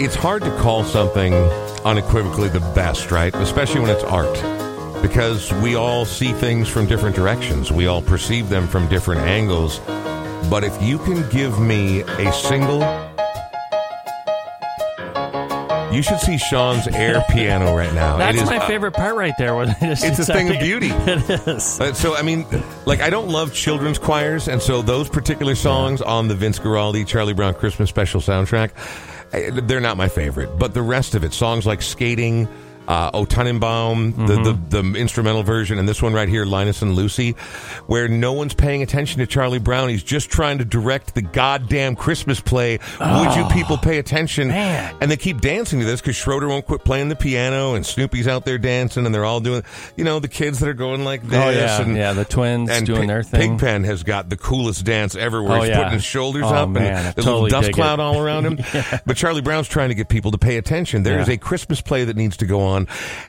it's hard to call something unequivocally the best, right? Especially when it's art. Because we all see things from different directions. We all perceive them from different angles. But if you can give me a single you should see Sean's air piano right now. That's it is, my uh, favorite part right there. Just It's a thing of beauty. It is. Uh, so I mean, like I don't love children's choirs, and so those particular songs on the Vince Guaraldi Charlie Brown Christmas Special soundtrack, they're not my favorite. But the rest of it, songs like "Skating," uh, "O Tannenbaum," the, Mm-hmm. the the instrumental version, and this one right here, "Linus and Lucy," where no one's paying attention to Charlie Brown. He's just trying to direct the goddamn Christmas play. Would you people pay attention? Oh, man. And they keep dancing to this because Schroeder won't quit playing the piano, and Snoopy's out there dancing, and they're all doing, you know, the kids that are going like this. Oh yeah, and, yeah. The twins and doing Pig- their thing. Pigpen has got the coolest dance ever, where Oh, he's yeah. putting his shoulders Oh, up man, and a totally little dust cloud it. all around him. But Charlie Brown's trying to get people to pay attention. There is Yeah. a Christmas play that needs to go on,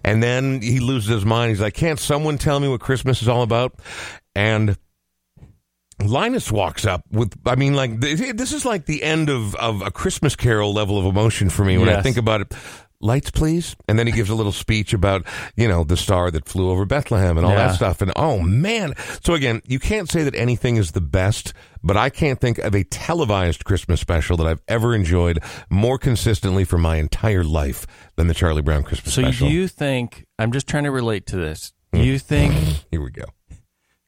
and then he loses his mind. He's like, "Can't someone tell me what Christmas is all about?" And Linus walks up with, I mean, like this is like the end of, of a Christmas Carol level of emotion for me when I think about it. Lights, please. And then he gives a little speech about, you know, the star that flew over Bethlehem and all Yeah. that stuff. And oh man. So again, you can't say that anything is the best, but I can't think of a televised Christmas special that I've ever enjoyed more consistently for my entire life than the Charlie Brown Christmas So special. do you think? I'm just trying to relate to this. Do Hmm. you think? Here we go.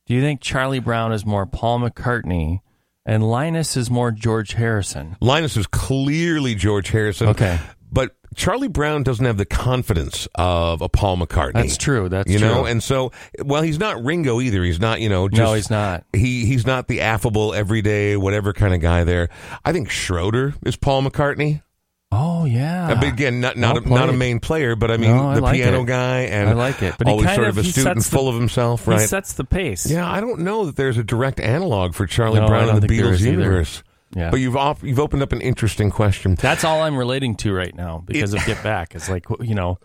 do you think Charlie Brown is more Paul McCartney, and Linus is more George Harrison? Linus is clearly George Harrison. Okay. But Charlie Brown doesn't have the confidence of a Paul McCartney. That's true. That's you know, true. and so well, he's not Ringo either. He's not, you know, just, no, he's not. He he's not the affable, everyday, whatever kind of guy. There, I think Schroeder is Paul McCartney. Oh yeah. Uh, but again, not not Well a, not a main player, but I mean No, I the like piano it. guy and I like it. But always sort of- of a student sets the- full of himself, right? He sets the pace. yeah, I don't know that there's a direct analog for Charlie No, Brown in the Beatles universe. Yeah. But you've op- you've opened up an interesting question. That's all I'm relating to right now because of Get Back. It's like you know,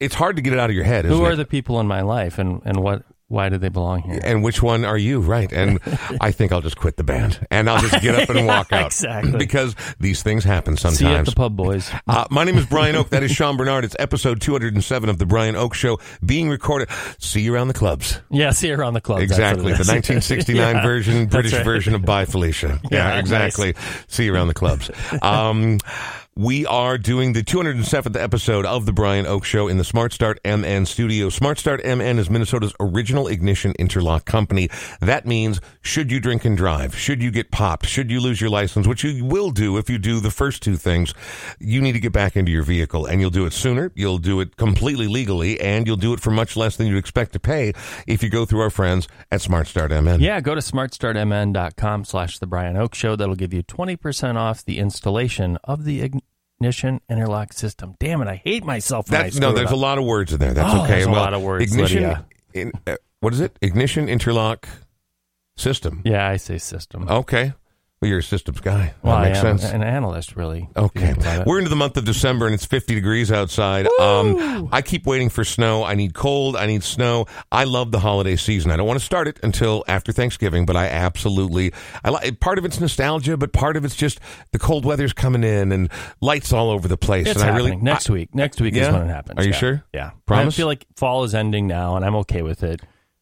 It's hard to get it out of your head. Isn't who it? are the people in my life, and and what why do they belong here? and which one are you? Right. And I think I'll just quit the band and I'll just get up and walk out. exactly. Because these things happen sometimes. See you at the pub, boys. Uh, my name is Brian Oak. That is Sean Bernard. It's episode 207 of The Brian Oak Show being recorded. See you around the clubs. Yeah, see you around the club. Exactly. The 1969 version, British right. version of Bye Felicia. Yeah, Yeah, exactly. See you around the clubs. Um, we are doing the 207th episode of the Brian Oak Show in the Smart Start MN studio. Smart Start MN is Minnesota's original ignition interlock company. That means should you drink and drive, should you get popped, should you lose your license, which you will do if you do the first two things, you need to get back into your vehicle and you'll do it sooner. You'll do it completely legally and you'll do it for much less than you'd expect to pay if you go through our friends at Smart Start MN. Yeah, go to smartstartmn.com slash the Brian Oak Show. That'll give you 20% off the installation of the ignition interlock system. Damn it, I hate myself when I That's screw no. There's a lot of words in there. That's Oh, okay. there's a lot of words, Ignition. In, uh, what is it? Ignition interlock system. Yeah, I say system. Okay. Well, you're a systems guy. well, that makes I am sense. an analyst, really. Okay. think about it. We're into the month of December and it's 50 degrees outside. Um, I keep waiting for snow. I need cold. I need snow. I love the holiday season. I don't want to start it until after Thanksgiving, but I absolutely, I like, part of it's nostalgia, but part of it's just the cold weather's coming in and lights all over the place. It's and I happening really, next I- week. Next week Yeah? is when it happens. Are you yeah. sure? Yeah. Promise? I feel like fall is ending now, and I'm okay with it.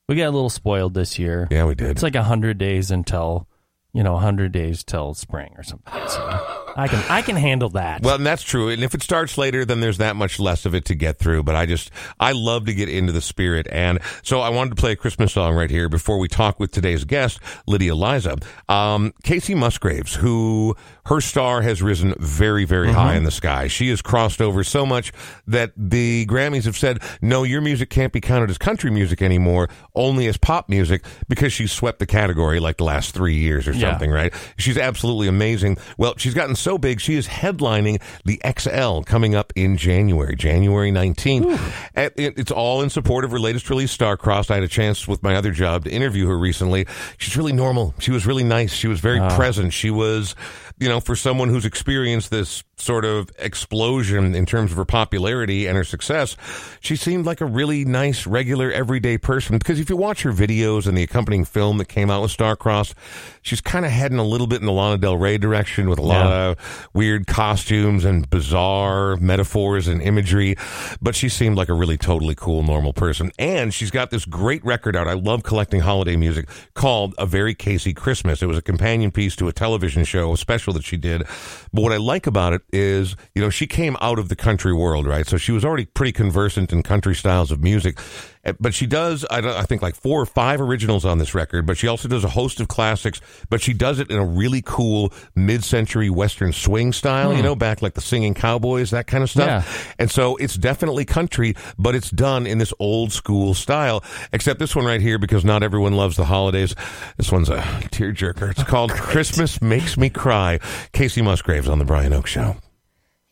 We got a little spoiled this year. Yeah, we did. It's like hundred days until, you know, hundred days till spring or something. So I can I can handle that. Well, and that's true. And if it starts later, then there's that much less of it to get through. But I just, I love to get into the spirit. And so I wanted to play a Christmas song right here before we talk with today's guest, Lydia Liza. Um, Kacey Musgraves, who her star has risen very, very high in the sky. She has crossed over so much that the Grammys have said, no, your music can't be counted as country music anymore, only as pop music because she's swept the category like the last three years or Yeah. something, right? She's absolutely amazing. Well, she's gotten so big, she is headlining the Xcel coming up in January, January 19th. And it- It's all in support of her latest release, Starcrossed. I had a chance with my other job to interview her recently. She's really normal. She was really nice. She was very ah. present. She was, you know, for someone who's experienced this sort of explosion in terms of her popularity and her success, she seemed like a really nice, regular, everyday person. Because if you watch her videos and the accompanying film that came out with Starcrossed, she's kind of heading a little bit in the Lana Del Rey direction with a lot Yeah. of weird costumes and bizarre metaphors and imagery. But she seemed like a really totally cool, normal person. And she's got this great record out. I love collecting holiday music called A Very Kacey Christmas. It was a companion piece to a television show, a special that she did. But what I like about it is, you know, she came out of the country world, right? So she was already pretty conversant in country styles of music. Eh, But she does, I, don't- I think, like four or five originals on this record, but she also does a host of classics, but she does it in a really cool mid century Western swing style, you know, back like the Singing Cowboys, that kind of stuff. Yeah. And so it's definitely country, but it's done in this old school style, except this one right here, because not everyone loves the holidays. This one's a tearjerker. It's called Christmas Makes Me Cry. Kacey Musgraves on The Brian Oak Show.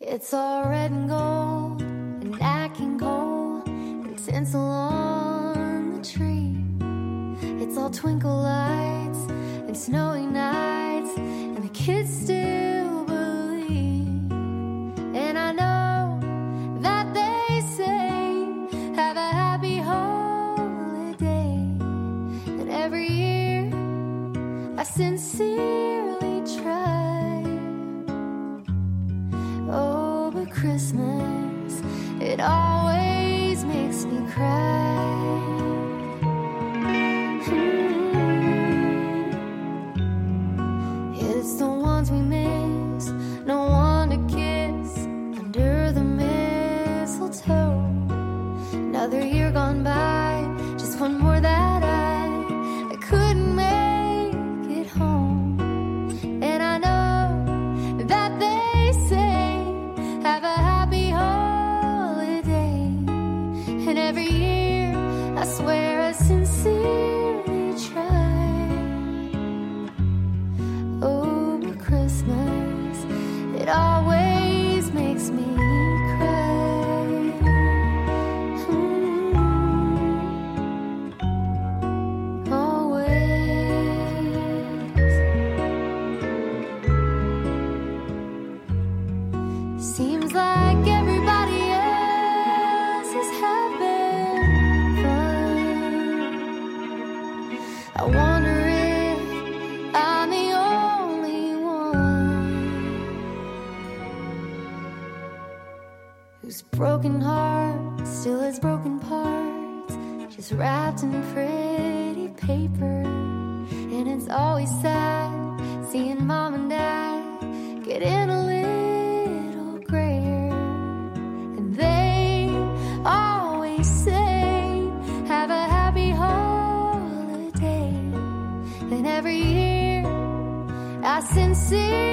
It's all red and gold and acting cold tinsel on the tree. It's all twinkle lights and snowy nights, and the kids still believe. And I know that they say, Have a happy holiday. And every year I sincerely try. Oh, but Christmas, it always cry. Broken heart still has broken parts, just wrapped in pretty paper. And it's always sad seeing mom and dad getting a little grayer. And they always say, Have a happy holiday. And every year I sincerely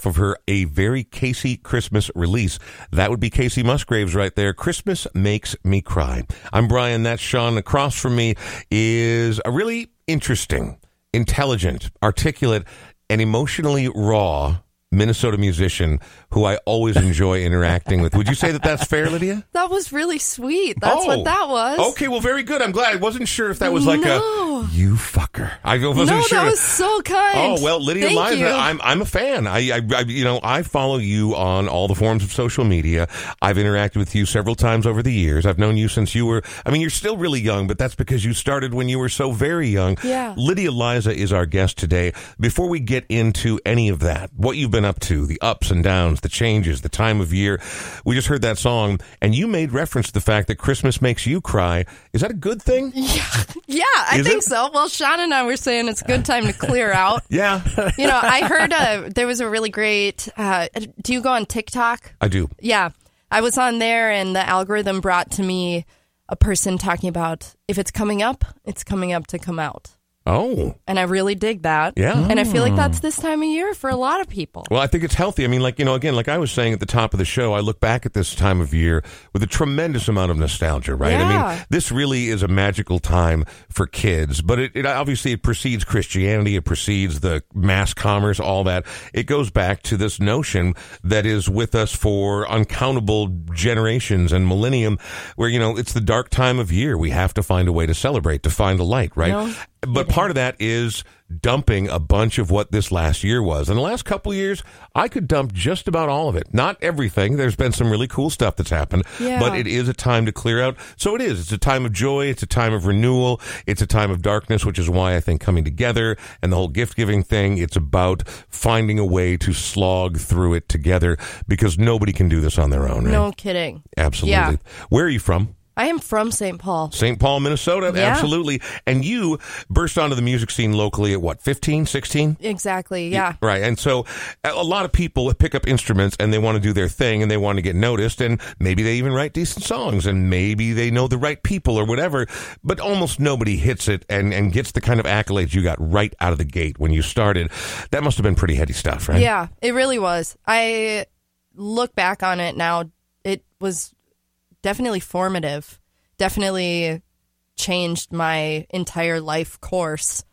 off of her A Very Kacey Christmas release. That would be Kacey Musgraves right there. Christmas Makes Me Cry. I'm Brian. That's Sean. Across from me is a really interesting, intelligent, articulate, and emotionally raw Minnesota musician who I always enjoy interacting with. Would you say that that's fair, Lydia? That was really sweet. That's Oh, what that was. Okay, well, very good. I'm glad. I wasn't sure if that was like No. a you fucker. I wasn't no, sure. that was so kind. Oh well, Lydia Liza. I'm I'm a fan. I, I, I you know I follow you on all the forms of social media. I've interacted with you several times over the years. I've known you since you were. I mean, you're still really young, but that's because you started when you were so very young. Yeah. Lydia Liza is our guest today. Before we get into any of that, what you've been up to, the ups and downs, the changes, the time of year, we just heard that song, and you made reference to the fact that Christmas makes you cry. Is that a good thing? yeah, I Is think it? so. Well, Sean and I were saying it's a good time to clear out. Yeah, You know, I heard uh, there was a really great. Uh, do you go on TikTok? I do. Yeah, I was on there, and the algorithm brought to me a person talking about if it's coming up, it's coming up to come out. Oh, and I really dig that. Yeah. And I feel like that's ah. this time of year for a lot of people. Well, I think it's healthy. I mean, like, you know, again, like I was saying at the top of the show, I look back at this time of year with a tremendous amount of nostalgia, right? Yeah. I mean, this really is a magical time for kids, but it, it obviously it precedes Christianity, it precedes the mass commerce, all that. It goes back to this notion that is with us for uncountable generations and millennium where, you know, it's the dark time of year. We have to find a way to celebrate, to find a light, right? No But part of that is dumping a bunch of what this last year was. In the last couple of years, I could dump just about all of it. Not everything. There's been some really cool stuff that's happened, Yeah. but it is a time to clear out. So it is. It's a time of joy. It's a time of renewal. It's a time of darkness, which is why I think coming together and the whole gift giving thing, it's about finding a way to slog through it together because nobody can do this on their own, right? No kidding. Absolutely. Yeah. Where are you from? I am from St. Paul. St. Paul, Minnesota. Yeah. Absolutely. And you burst onto the music scene locally at what, 15, 16? Exactly. Yeah. Right. And so a a lot of people pick up instruments and they want to do their thing and they want to get noticed and maybe they even write decent songs and maybe they know the right people or whatever, but almost nobody hits it and, and gets the kind of accolades you got right out of the gate when you started. That must have been pretty heady stuff, right? Yeah, it really was. I look back on it now, it was definitely formative, definitely changed my entire life course.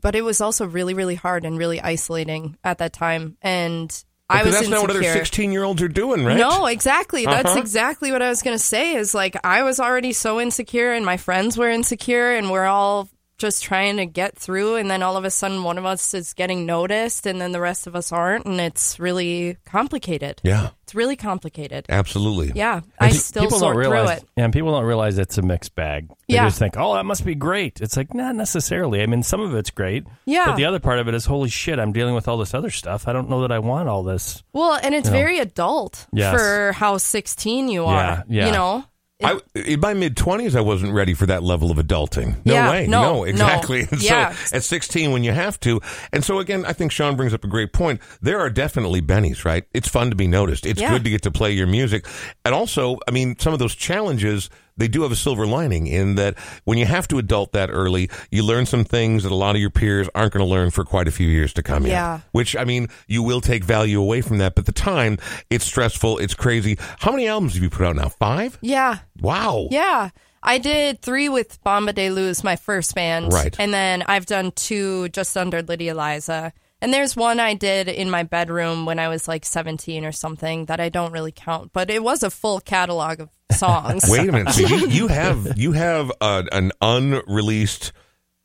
But it was also really, really hard and really isolating at that time. And I Because was that's not what other 16 year olds are doing, right? No, exactly. That's Uh-huh. exactly what I was going to say is like I was already so insecure and my friends were insecure and we're all just trying to get through and then all of a sudden one of us is getting noticed and then the rest of us aren't and it's really complicated. Yeah, It's really complicated. absolutely. Yeah, I still people sort don't through realize, it. Yeah, and people don't realize it's a mixed bag. They Yeah. just think, oh, that must be great. It's like, not necessarily. I mean, some of it's great. Yeah. But the other part of it is, holy shit, I'm dealing with all this other stuff. I don't know that I want all this. Well, and it's You know. very adult Yes. for how 16 you are. Yeah, yeah. You know? I, in my mid twenties, I wasn't ready for that level of adulting. No Yeah, way. no, no. exactly. And Yeah. So at sixteen, when you have to, and so again, I think Sean brings up a great point. There are definitely bennies, right? It's fun to be noticed. It's Yeah. good to get to play your music, and also, I mean, some of those challenges. They do have a silver lining in that when you have to adult that early, you learn some things that a lot of your peers aren't going to learn for quite a few years to come. yet. Yeah. Which, I mean, you will take value away from that, but the time, it's stressful, it's crazy. How many albums have you put out now? Five? Yeah. Wow. Yeah. I did three with Bomba de Luz, my first band. Right. And then I've done two just under Lydia Liza. And there's one I did in my bedroom when I was like 17 or something that I don't really count, but it was a full catalog of songs. Wait a minute. So you, you have you have a, an unreleased,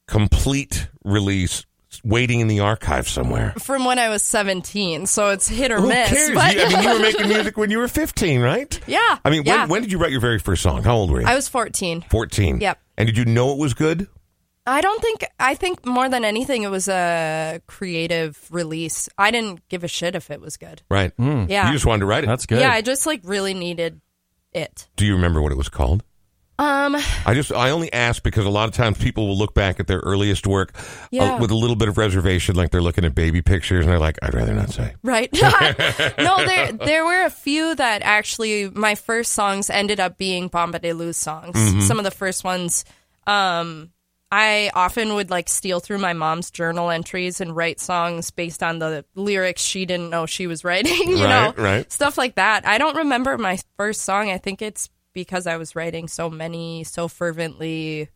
complete release waiting in the archive somewhere. From when I was 17, so it's hit or Who miss. cares? But You- I mean, you were making music when you were 15, right? yeah. I mean, yeah. when, when did you write your very first song? How old were you? I was 14. 14. Yep. And did you know it was good? I don't think I think more than anything it was a creative release. I didn't give a shit if it was good. Right. Yeah. You just wanted to write it. That's good. Yeah, I just like really needed it. Do you remember what it was called? Um I just I only ask because a lot of times people will look back at their earliest work uh, Yeah. with a little bit of reservation, like they're looking at baby pictures and they're like, I'd rather not say. Right. no, there there were a few that actually my first songs ended up being Bomba de Luz songs. Mm-hmm. Some of the first ones um I often would like steal through my mom's journal entries and write songs based on the lyrics she didn't know she was writing, you know. Right, right. Stuff like that. I don't remember my first song. I think it's because I was writing so many so fervently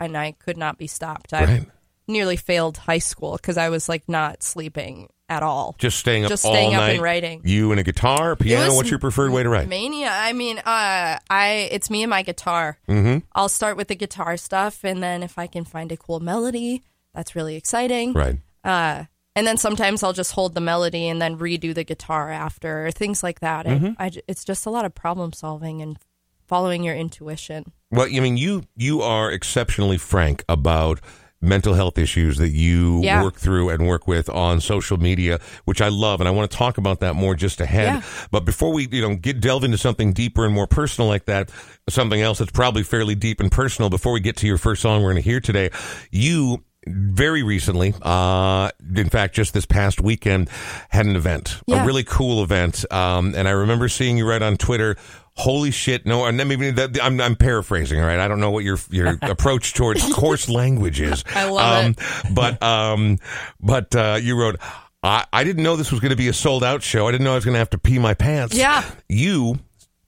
and I could not be stopped. I Right. nearly failed high school because I was like not sleeping at all. Just staying up Just all staying up night. and writing. You and a guitar, piano. What's your preferred way to write? Mania. I mean, uh, I it's me and my guitar. Mm-hmm. I'll start with the guitar stuff, and then if I can find a cool melody, that's really exciting. Right. Uh, and then sometimes I'll just hold the melody and then redo the guitar after, or things like that. Mm-hmm. And I it's just a lot of problem solving and following your intuition. Well, I mean, you you are exceptionally frank about mental health issues that you Yeah. work through and work with on social media, which I love, and I want to talk about that more just ahead. Yeah. But before we, you know, get delve into something deeper and more personal like that, something else that's probably fairly deep and personal. Before we get to your first song we're going to hear today, you very recently, uh, in fact, just this past weekend, had an event, a really cool event. Um, and I remember seeing you right on Twitter Holy shit! No, and then maybe that, I'm, I'm paraphrasing. All right, I don't know what your your approach towards coarse language is. I love um, But um, but uh, you wrote. I, I didn't know this was going to be a sold out show. I didn't know I was going to have to pee my pants. Yeah. You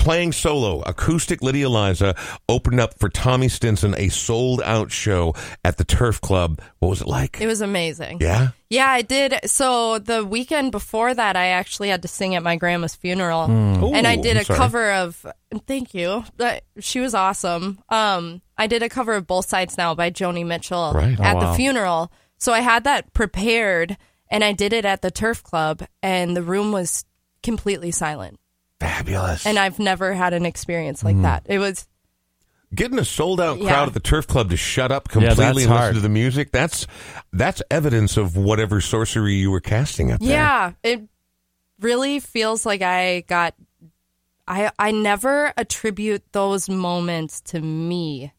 playing solo, acoustic Lydia Liza opened up for Tommy Stinson a sold out show at the Turf Club. What was it like? It was amazing. yeah. Yeah, I did. So the weekend before that, I actually had to sing at my grandma's funeral, and I did I'm a sorry. cover of. Thank you. That she was awesome. Um, I did a cover of Both Sides Now by Joni Mitchell Right. at Oh, the funeral. So I had that prepared, and I did it at the Turf Club, and the room was completely silent. Fabulous. And I've never had an experience like hmm. that. It was Getting a sold out Yeah. crowd at the Turf Club to shut up completely that's and listen hard. to the music, that's that's evidence of whatever sorcery you were casting up there. Yeah, it really feels like I got I I never attribute those moments to me.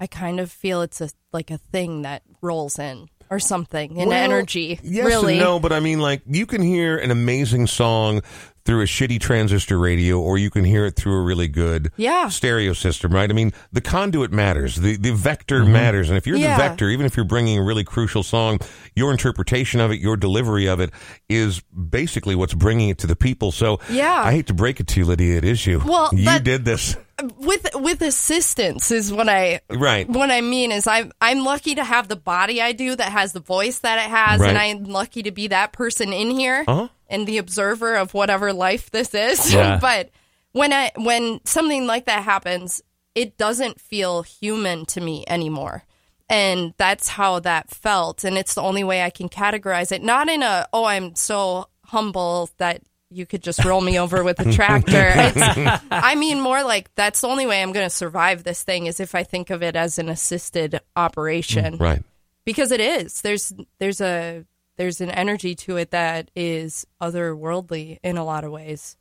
I kind of feel it's a like a thing that rolls in or something, an Well, energy. Yes really. and no, but I mean, like, you can hear an amazing song through a shitty transistor radio, or you can hear it through a really good Yeah. stereo system, right? I mean, the conduit matters, the the vector matters, and if you're Yeah. the vector, even if you're bringing a really crucial song, your interpretation of it, your delivery of it, is basically what's bringing it to the people. So, Yeah. I hate to break it to you, Lydia, it is you. Well, you did this, With with assistance is what I right? what I mean is I'm I'm lucky to have the body I do that has the voice that it has, Right. and I'm lucky to be that person in here Uh-huh. And the observer of whatever life this is. Yeah. but when I when something like that happens, it doesn't feel human to me anymore. And that's how that felt. And it's the only way I can categorize it. Not in a, oh, I'm so humble that you could just roll me over with a tractor. It's, I mean, more like that's the only way I'm going to survive this thing is if I think of it as an assisted operation mm, Right. because it is. There's there's a there's an energy to it that is otherworldly in a lot of ways.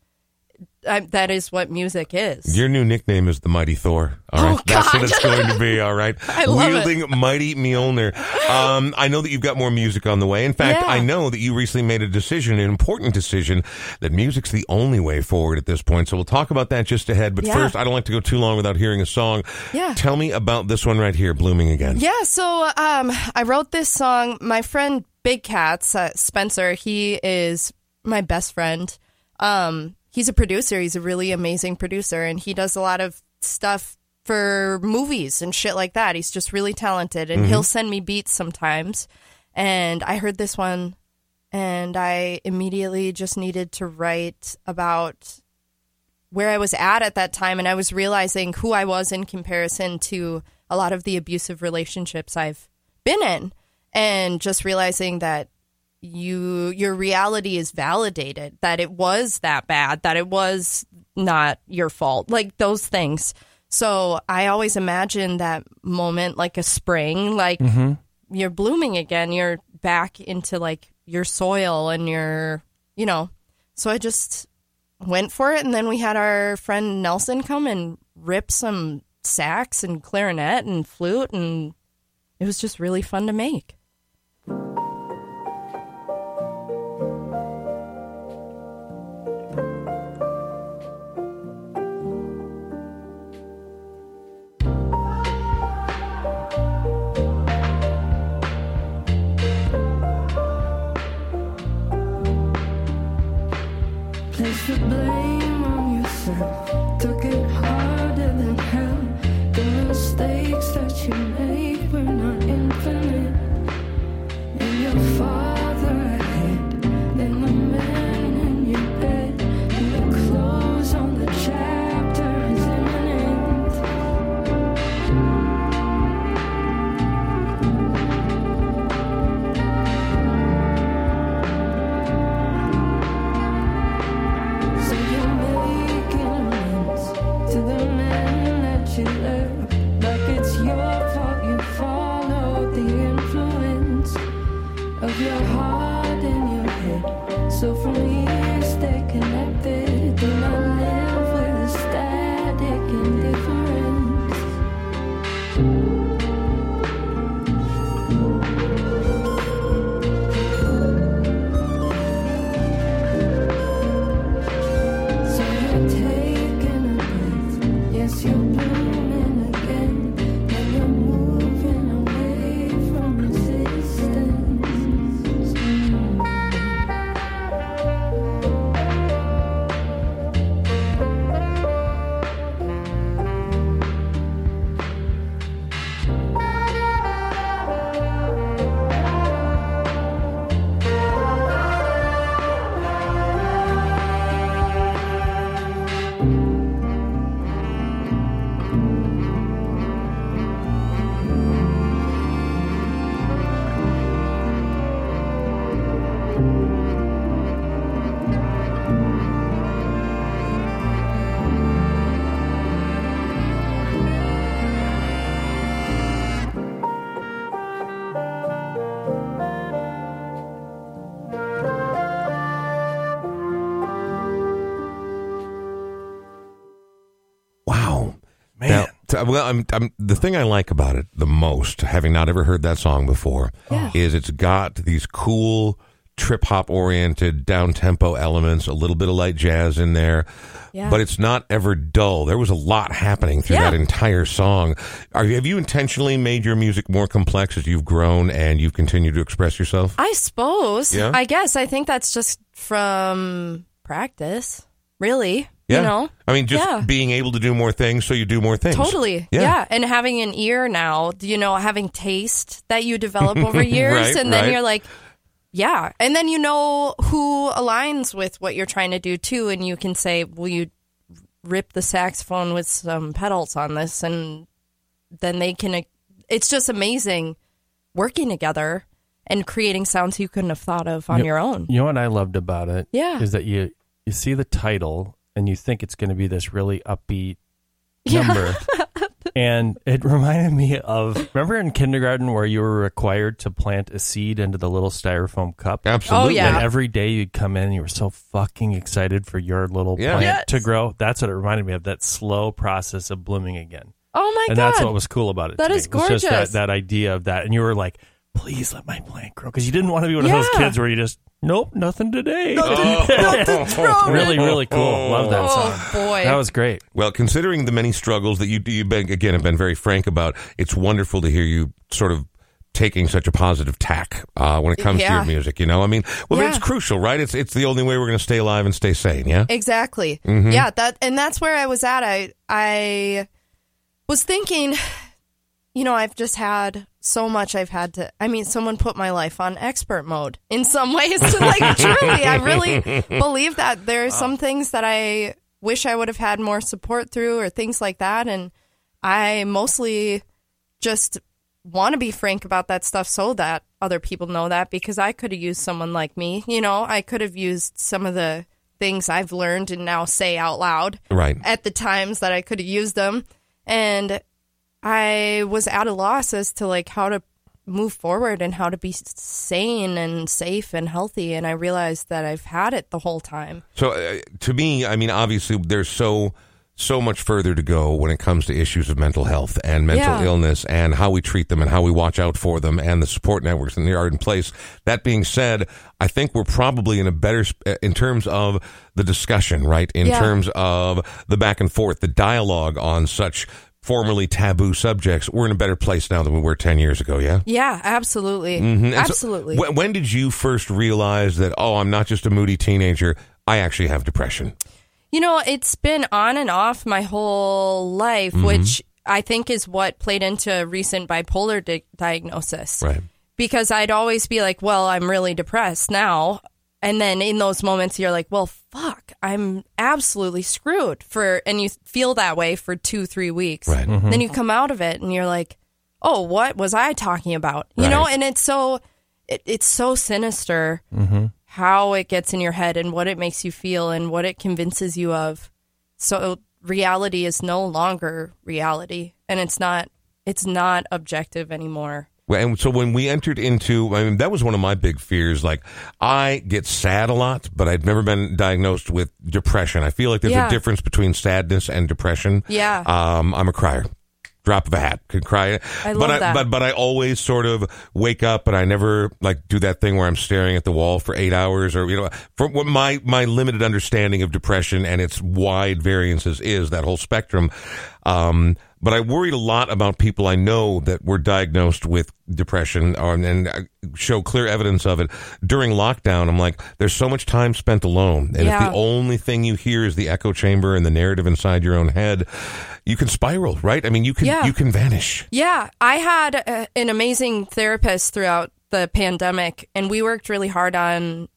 I, that is what music is. Your new nickname is the Mighty Thor. All right, Oh, that's what it's going to be. All right, I love it. wielding mighty Mjolnir. Um, I know that you've got more music on the way. In fact, Yeah. I know that you recently made a decision, an important decision, that music's the only way forward at this point. So we'll talk about that just ahead. But Yeah. first, I don't like to go too long without hearing a song. Yeah. Tell me about this one right here, "Blooming Again." Yeah, so um, I wrote this song. My friend Big Cats, uh, Spencer, he is my best friend. Um, he's a producer. He's a really amazing producer, and he does a lot of stuff for movies and shit like that. He's just really talented, and he'll send me beats sometimes. And I heard this one, and I immediately just needed to write about where I was at at that time, and I was realizing who I was in comparison to a lot of the abusive relationships I've been in, and just realizing that you your reality is validated that it was that bad that it was not your fault like those things. So i always imagine that moment like a spring like mm-hmm. you're blooming again you're back into like your soil and your you know. So i just went for it and then we had our friend nelson come and rip some sax and clarinet and flute and it was just really fun to make well, I'm, I'm, the thing I like about it the most, having not ever heard that song before, Yeah. is it's got these cool trip hop oriented down tempo elements, a little bit of light jazz in there, Yeah. but it's not ever dull. There was a lot happening through Yeah. that entire song. Are, have you intentionally made your music more complex as you've grown and you've continued to express yourself? I suppose. Yeah? I guess. I think that's just from practice, really. Yeah. You know? I mean, just Yeah. being able to do more things, so you do more things. Totally. Yeah. Yeah. And having an ear now, you know, having taste that you develop over years. Right, and then right. you're like, yeah. And then you know who aligns with what you're trying to do too. And you can say, will you rip the saxophone with some pedals on this? And then they can, it's just amazing working together and creating sounds you couldn't have thought of on Yep. your own. You know what I loved about it? Yeah. Is that you you see the title and you think it's going to be this really upbeat Yeah. number. and it reminded me of remember in kindergarten where you were required to plant a seed into the little styrofoam cup? Absolutely. Oh, yeah. And every day you'd come in and you were so fucking excited for your little Yeah. plant Yes. to grow. That's what it reminded me of, that slow process of blooming again. Oh my and God. And that's what was cool about it. That to me. is It was just that, gorgeous. that idea of that. And you were like, please let my plant grow. Because you didn't want to be one of those kids where you just, nope, nothing today. Nothing's wrong. really, really cool. Love that song. Oh, boy. That was great. Well, considering the many struggles that you you been, again have been very frank about, it's wonderful to hear you sort of taking such a positive tack uh, when it comes to your music. You know, I mean, well, Yeah. it's crucial, right? It's it's the only way we're going to stay alive and stay sane. Yeah. Exactly. Mm-hmm. Yeah, that and that's where I was at. I I was thinking, you know, I've just had so much I've had to I mean, someone put my life on expert mode in some ways. like truly, I really believe that there are some things that I wish I would have had more support through or things like that and I mostly just want to be frank about that stuff so that other people know that because I could have used someone like me. You know, I could have used some of the things I've learned and now say out loud Right. at the times that I could have used them. And I was at a loss as to like how to move forward and how to be sane and safe and healthy. And I realized that I've had it the whole time. So uh, to me, I mean, obviously, there's so so much further to go when it comes to issues of mental health and mental Yeah. illness and how we treat them and how we watch out for them and the support networks that are in place. That being said, I think we're probably in a better uh, in terms of the discussion, right? In Yeah. terms of the back and forth, the dialogue on such formerly taboo subjects. We're in a better place now than we were 10 years ago, yeah? Yeah, absolutely. Mhm. So Absolutely. when, when did you first realize that, oh, I'm not just a moody teenager, I actually have depression? You know, it's been on and off my whole life, Mm-hmm. which I think is what played into recent bipolar di- diagnosis. Right. Because I'd always be like, well, I'm really depressed now. And then in those moments, you're like, well, fuck, I'm absolutely screwed for, and you feel that way for two, three weeks. Right. Mm-hmm. Then you come out of it and you're like, oh, what was I talking about? You know, and it's so, it, it's so sinister mm-hmm. how it gets in your head and what it makes you feel and what it convinces you of. So reality is no longer reality and it's not it's not objective anymore. And so when we entered into, I mean, that was one of my big fears. Like, I get sad a lot, but I've never been diagnosed with depression. I feel like there's a difference between sadness and depression. Yeah. Um, I'm a crier. drop of a hat. Could cry. I but love I, that. But but I always sort of wake up and I never like do that thing where I'm staring at the wall for eight hours or you know from what my my limited understanding of depression and its wide variances is that whole spectrum. Um, but I worried a lot about people I know that were diagnosed with depression um, and uh, show clear evidence of it during lockdown. I'm like, there's so much time spent alone, and if the only thing you hear is the echo chamber and the narrative inside your own head, you can spiral, right? I mean, you can Yeah. you can vanish. Yeah, I had a, an amazing therapist throughout the pandemic, and we worked really hard on.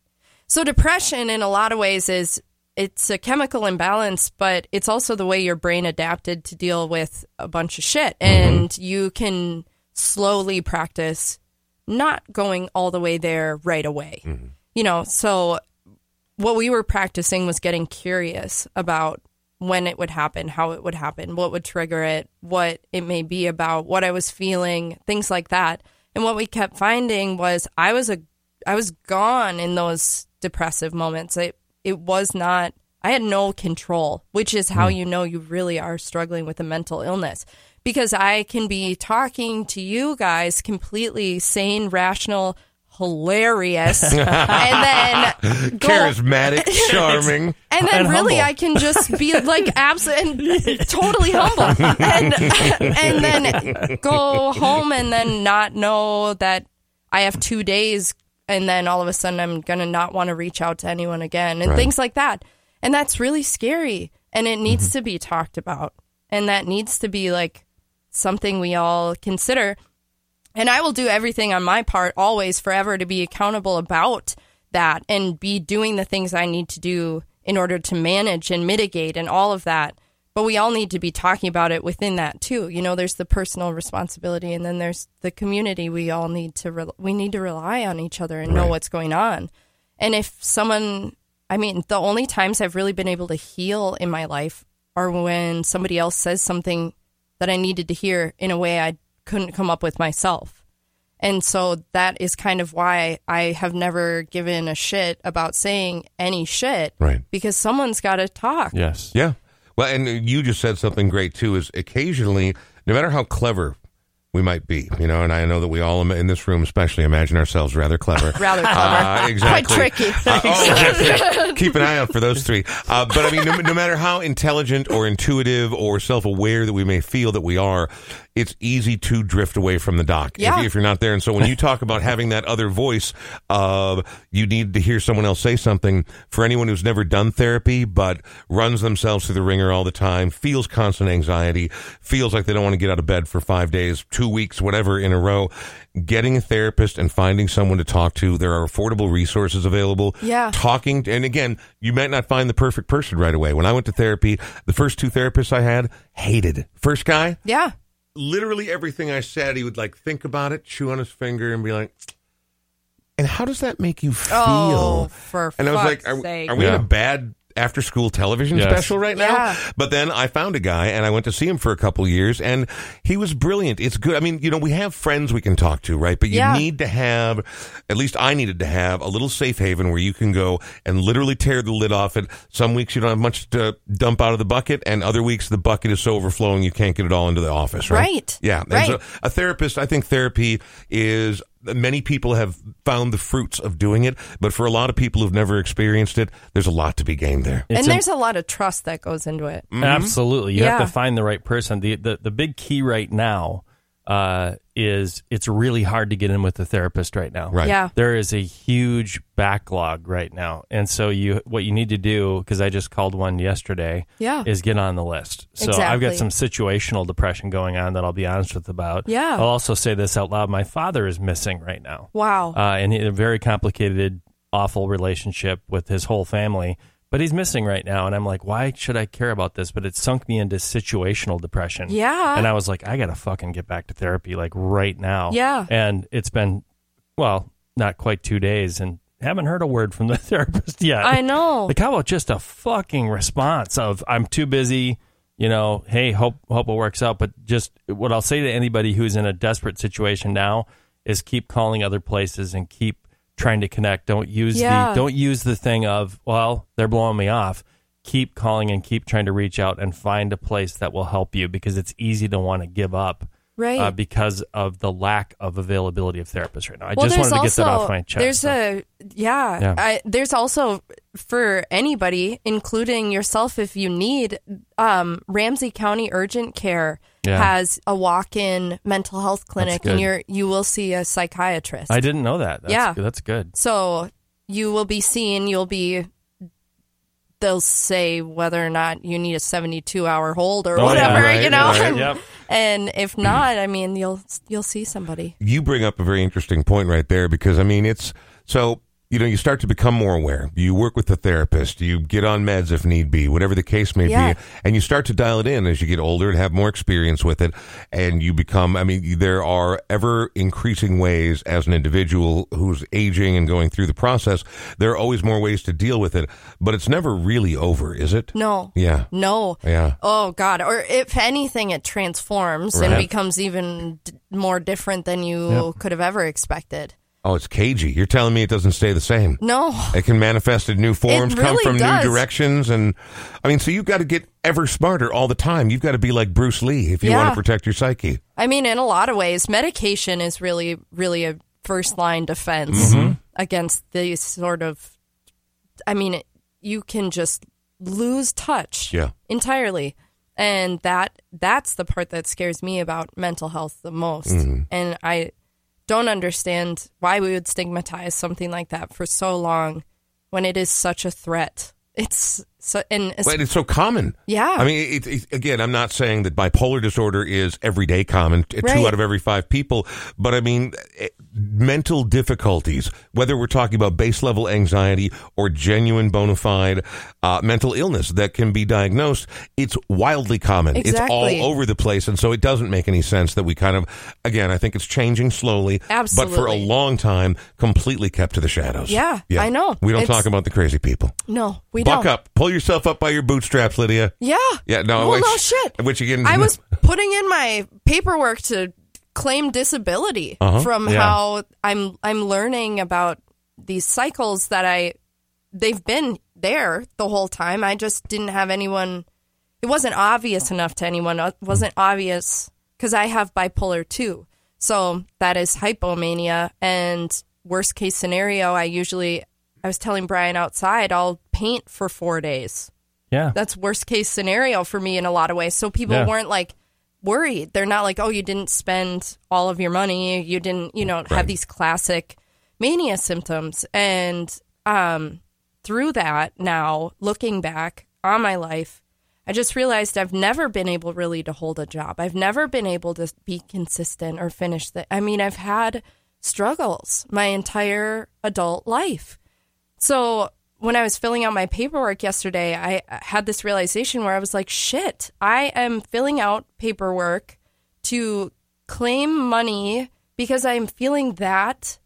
So, depression in a lot of ways is it's a chemical imbalance, but it's also the way your brain adapted to deal with a bunch of shit. Mm-hmm. And you can slowly practice not going all the way there right away. Mm-hmm. You know, so what we were practicing was getting curious about when it would happen, how it would happen, what would trigger it, what it may be about, what I was feeling, things like that. And what we kept finding was I was a I was gone in those depressive moments. It it was not I had no control, which is how hmm. you know you really are struggling with a mental illness. Because I can be talking to you guys completely sane, rational, hilarious, and then go Charismatic, charming. and then And really humble. I can just be like absent totally humble and and then go home and then not know that I have 2 days and then all of a sudden I'm going to not want to reach out to anyone again and Right. things like that. And that's really scary and it needs Mm-hmm. to be talked about. And that needs to be like something we all consider. And I will do everything on my part always forever to be accountable about that and be doing the things I need to do in order to manage and mitigate and all of that. But we all need to be talking about it within that too. You know, there's the personal responsibility and then there's the community. We all need to re- we need to rely on each other and know what's going on. And if someone I mean, the only times I've really been able to heal in my life are when somebody else says something that I needed to hear in a way I couldn't come up with myself. And so that is kind of why I have never given a shit about saying any shit. Right. Because someone's got to talk. Yes. Yeah. Well, and you just said something great too. Is occasionally, no matter how clever we might be, you know, and I know that we all in this room, especially, imagine ourselves rather clever. Rather clever. Uh, exactly. Quite tricky. Uh, oh, keep an eye out for those three. Uh, but I mean, no, no matter how intelligent or intuitive or self-aware that we may feel that we are, it's easy to drift away from the dock Yeah. if, if you're not there. And so when you talk about having that other voice of you need to hear someone else say something, for anyone who's never done therapy but runs themselves through the ringer all the time, feels constant anxiety, feels like they don't want to get out of bed for five days, two weeks, whatever in a row, getting a therapist and finding someone to talk to. There are affordable resources available. Yeah. Talking, and again, you might not find the perfect person right away. When I went to therapy, the first two therapists I had hated. First guy, Yeah. Literally everything I said, he would like think about it, chew on his finger, and be like, "And how does that make you oh, feel?" Oh, for and I was like, "Are, are we in a bad after school television Yes. special right now?" Yeah. But then I found a guy, and I went to see him for a couple years, and he was brilliant. It's good. I mean, you know, we have friends we can talk to, right? But you Yeah. need to have, at least I needed to have a little safe haven where you can go and literally tear the lid off it. Some weeks you don't have much to dump out of the bucket, and other weeks the bucket is so overflowing you can't get it all into the office, right? Right. Yeah. And Right. so a therapist, I think therapy is many people have found the fruits of doing it, but for a lot of people who've never experienced it, there's a lot to be gained there. and It's there's a lot of trust that goes into it. Mm-hmm. Absolutely. You have to find the right person. The, the the big key right now uh, is it's really hard to get in with a therapist right now. Right. Yeah. There is a huge backlog right now. And so you what you need to do cuz I just called one yesterday Yeah. is get on the list. So I've got some situational depression going on that I'll be honest with about. Yeah. I'll also say this out loud. My father is missing right now. Wow. Uh, and he had a very complicated, awful relationship with his whole family. But he's missing right now, and I'm like, why should I care about this? But it sunk me into situational depression. Yeah. and I was like, I gotta fucking get back to therapy like right now. Yeah. and it's been, well, not quite two days, and haven't heard a word from the therapist yet. I know. Like, how about just a fucking response of I'm too busy, you know, hey, hope hope it works out. But just what I'll say to anybody who's in a desperate situation now is keep calling other places and keep trying to connect. Don't use Yeah. the don't use the thing of, well, they're blowing me off. keep calling and keep trying to reach out and find a place that will help you because it's easy to want to give up. Right. Uh, because of the lack of availability of therapists right now. I well, just wanted to get also, that off my chest. There's so. a yeah. Yeah. I, there's also for anybody, including yourself, if you need, um, Ramsey County Urgent Care Yeah. has a walk-in mental health clinic, and you're you will see a psychiatrist. I didn't know that. That's, Yeah. That's good. So you will be seen. You'll be. They'll say whether or not you need a 72 hour hold or Oh, yeah, whatever, right, you know. right. And, Yep. and if not, I mean, you'll you'll see somebody. you bring up a very interesting point right there because I mean it's so you know you start to become more aware. You work with a therapist, you get on meds if need be, whatever the case may Yeah. be, and you start to dial it in as you get older and have more experience with it, and you become. I mean, there are ever increasing ways as an individual who's aging and going through the process. There are always more ways to deal with it, but it's never really over, is it? No. Yeah. No. Yeah. Oh God! Or if anything, it transforms Right. and becomes even d- more different than you could have ever expected. Oh, it's cagey. You're telling me it doesn't stay the same. No. It can manifest in new forms, come from does. new directions, and I mean, so you've got to get ever smarter all the time. You've got to be like Bruce Lee if you want to protect your psyche. I mean, in a lot of ways, medication is really, really a first line defense Mm-hmm. against these sort of. I mean, you can just lose touch Yeah. entirely, and that that's the part that scares me about mental health the most. Mm-hmm. And I don't understand why we would stigmatize something like that for so long when it is such a threat. It's so and it's, But it's so common. Yeah. I mean, it, it, again, I'm not saying that bipolar disorder is everyday common, Right. two out of every five people, but I mean, eh, mental difficulties, whether we're talking about base level anxiety or genuine bona fide uh, mental illness that can be diagnosed, it's wildly common. It's all over the place. And so it doesn't make any sense that we kind of, again, I think it's changing slowly, Absolutely. but for a long time, completely kept to the shadows. Yeah, yeah. I know. We don't It's- talk about the crazy people. no, we Buck don't. Buck up. Pull yourself up by your bootstraps, Lydia. Yeah. Yeah, no, Well, which, no shit. Which again, I was putting in my paperwork to claim disability Uh-huh. from Yeah. how I'm I'm learning about these cycles that I they've been there the whole time. I just didn't have anyone it wasn't obvious enough to anyone. It wasn't obvious cuz I have bipolar too. So that is hypomania and worst case scenario I usually I was telling Brian outside I'll paint for 4 days Yeah. that's worst case scenario for me in a lot of ways. So people Yeah. weren't like worried. They're not like, oh, you didn't spend all of your money. You didn't, you know, have these classic mania symptoms. And um, through that, now looking back on my life, I just realized I've never been able really to hold a job. I've never been able to be consistent or finish the. I mean, I've had struggles my entire adult life. So when I was filling out my paperwork yesterday, I had this realization where I was like, shit, I am filling out paperwork to claim money because I'm feeling that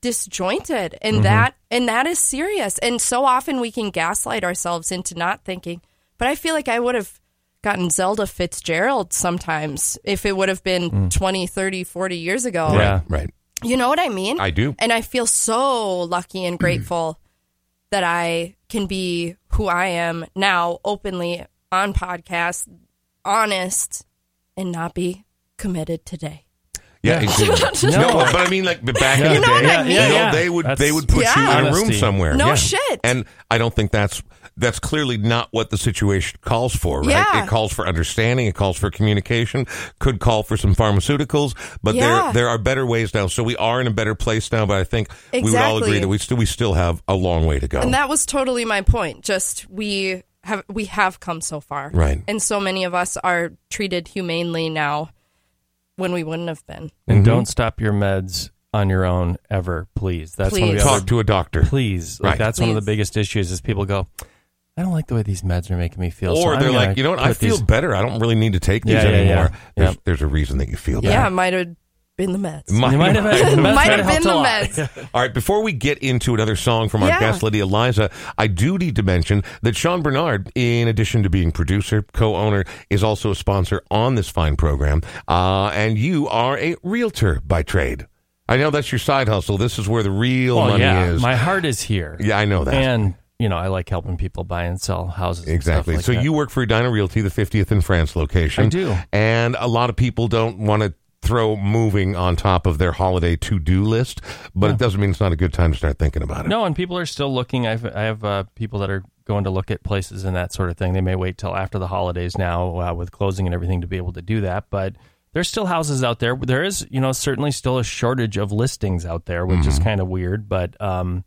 disjointed and mm-hmm. that and that is serious. And so often we can gaslight ourselves into not thinking. But I feel like I would have gotten Zelda Fitzgerald sometimes if it would have been mm. 20, 30, 40 years ago. Yeah. right. You know what I mean? I do. And I feel so lucky and grateful that I can be who I am now, openly on podcast, honest, and not be committed today. Yeah, exactly. No. but I mean, like back in the You know day, what I mean? you know, Yeah, yeah. they would they would put you in a room Honesty. somewhere. No shit. And I don't think that's that's clearly not what the situation calls for, right? Yeah. It calls for understanding, it calls for communication, could call for some pharmaceuticals, but Yeah. there there are better ways now. So we are in a better place now, but I think we would all agree Exactly. that we still we still have a long way to go. And that was totally my point. Just we have we have come so far. Right. And so many of us are treated humanely now when we wouldn't have been. And Mm-hmm. don't stop your meds on your own ever, please. That's one of Please. the Talk other, to a doctor. please. Like Right. that's one of the biggest issues is people go, I don't like the way these meds are making me feel. Or I'm they're like, you know what? I feel these- better. I don't really need to take these Yeah, yeah, anymore. yeah. There's, Yep. there's a reason that you feel Yeah, better. might have been the meds. Might- might have, the meds might might have been the lot. meds. All right, before we get into another song from our Yeah. guest, Lydia Liza, I do need to mention that Sean Bernard, in addition to being producer, co owner, is also a sponsor on this fine program. Uh, and you are a realtor by trade. I know that's your side hustle. This is where the real Well, money yeah, is. my heart is here. yeah, I know that. And you know, I like helping people buy and sell houses. and Exactly. stuff like so that. you work for Edina Realty, the 50th and France location. I do. And a lot of people don't want to throw moving on top of their holiday to-do list, but it doesn't mean it's not a good time to start thinking about it. No, and people are still looking. I've, I have uh, people that are going to look at places and that sort of thing. They may wait till after the holidays now uh, with closing and everything to be able to do that. But there's still houses out there. There is, you know, certainly still a shortage of listings out there, which is kind of weird. But um,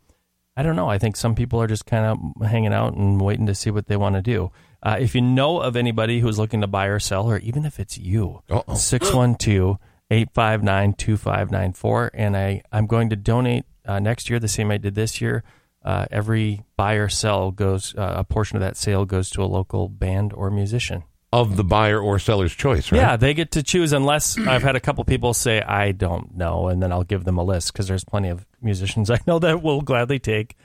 I don't know. I think some people are just kind of hanging out and waiting to see what they want to do. Uh, if you know of anybody who's looking to buy or sell, or even if it's you, Uh-oh. 612 859 2594. And I, I'm going to donate uh, next year, the same I did this year. Uh, every buy or sell goes, uh, a portion of that sale goes to a local band or musician. Of the buyer or seller's choice, right? Yeah, they get to choose unless I've had a couple people say, I don't know. And then I'll give them a list because there's plenty of musicians I know that will gladly take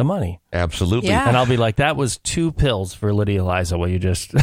the money. Absolutely. Yeah. And I'll be like, that was two pills for Lydia Liza. Will you just.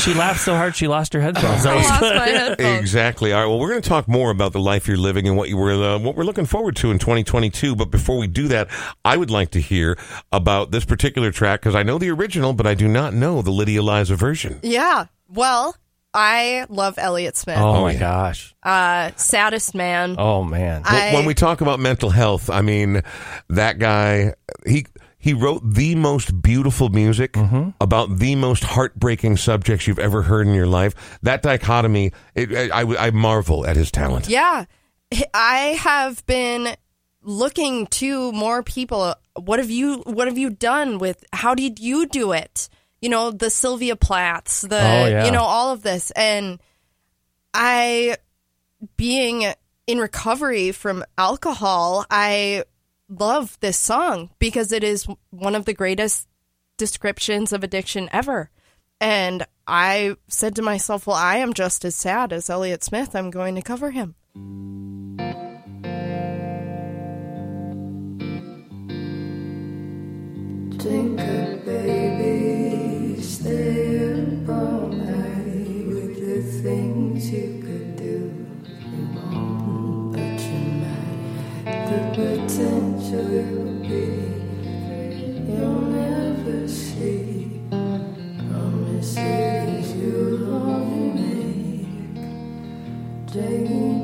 she laughed so hard she lost her headphones. I lost my headphones. Exactly. All right. Well, we're going to talk more about the life you're living and what you were, uh, what we're looking forward to in 2022. But before we do that, I would like to hear about this particular track because I know the original, but I do not know the Lydia Liza version. Yeah. Well, I love Elliott Smith. Oh, my yeah. gosh. Uh, saddest man. Oh, man. I- when we talk about mental health, I mean that guy. He he wrote the most beautiful music Mm-hmm. about the most heartbreaking subjects you've ever heard in your life. That dichotomy, it, I, I I marvel at his talent. Yeah. I have been looking to more people. What have you what have you done with how did you do it? You know, the Sylvia Plaths, the Oh, yeah. you know, all of this. And I being in recovery from alcohol, I love this song because it is one of the greatest descriptions of addiction ever. And I said to myself, well, I am just as sad as Elliott Smith. I'm going to cover him. Tinker make.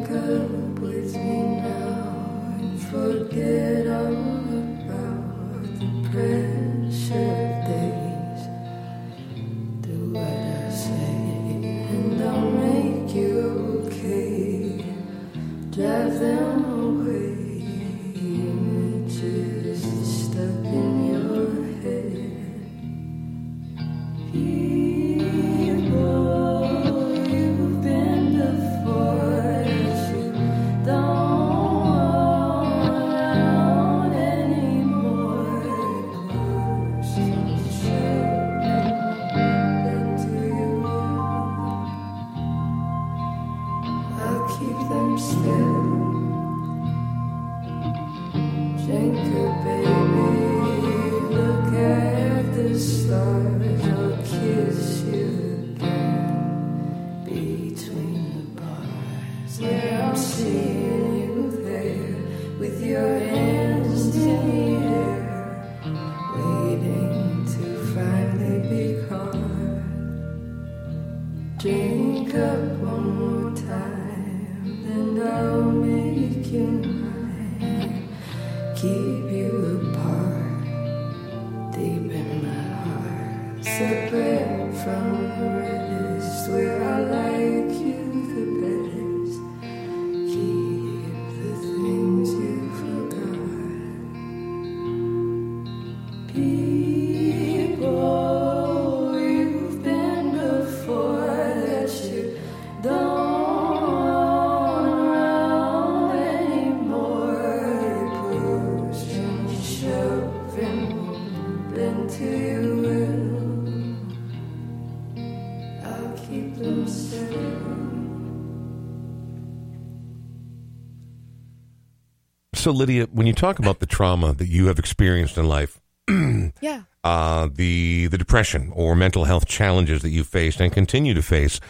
So, Lydia, when you talk about the trauma that you have experienced in life, Yeah. uh, the the depression or mental health challenges that you faced and continue to face,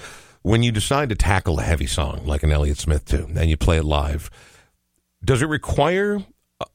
when you decide to tackle a heavy song like an Elliott Smith tune and you play it live, does it require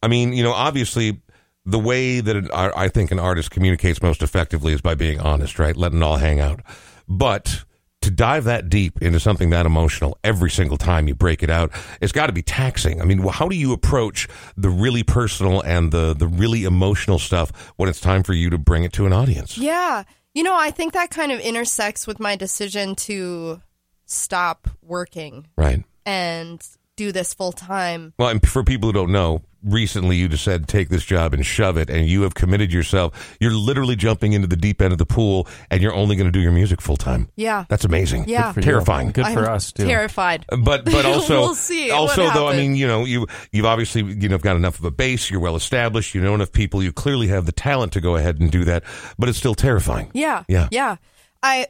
I mean, you know, obviously, the way that an, I I think an artist communicates most effectively is by being honest, right? Letting it all hang out. But to dive that deep into something that emotional every single time you break it out, it's got to be taxing. I mean, how do you approach the really personal and the the really emotional stuff when it's time for you to bring it to an audience? Yeah. You know, I think that kind of intersects with my decision to stop working Right. and do this full time. Well, and for people who don't know, recently you just said take this job and shove it, and you have committed yourself. You're literally jumping into the deep end of the pool, and you're only going to do your music full time. Yeah. That's amazing. Yeah. Good for you. terrifying. Good for I'm us too. Terrified. But but also We'll see also though I mean you know you you've obviously you know got enough of a base you're well established you know enough people you clearly have the talent to go ahead and do that but it's still terrifying Yeah. Yeah. Yeah. I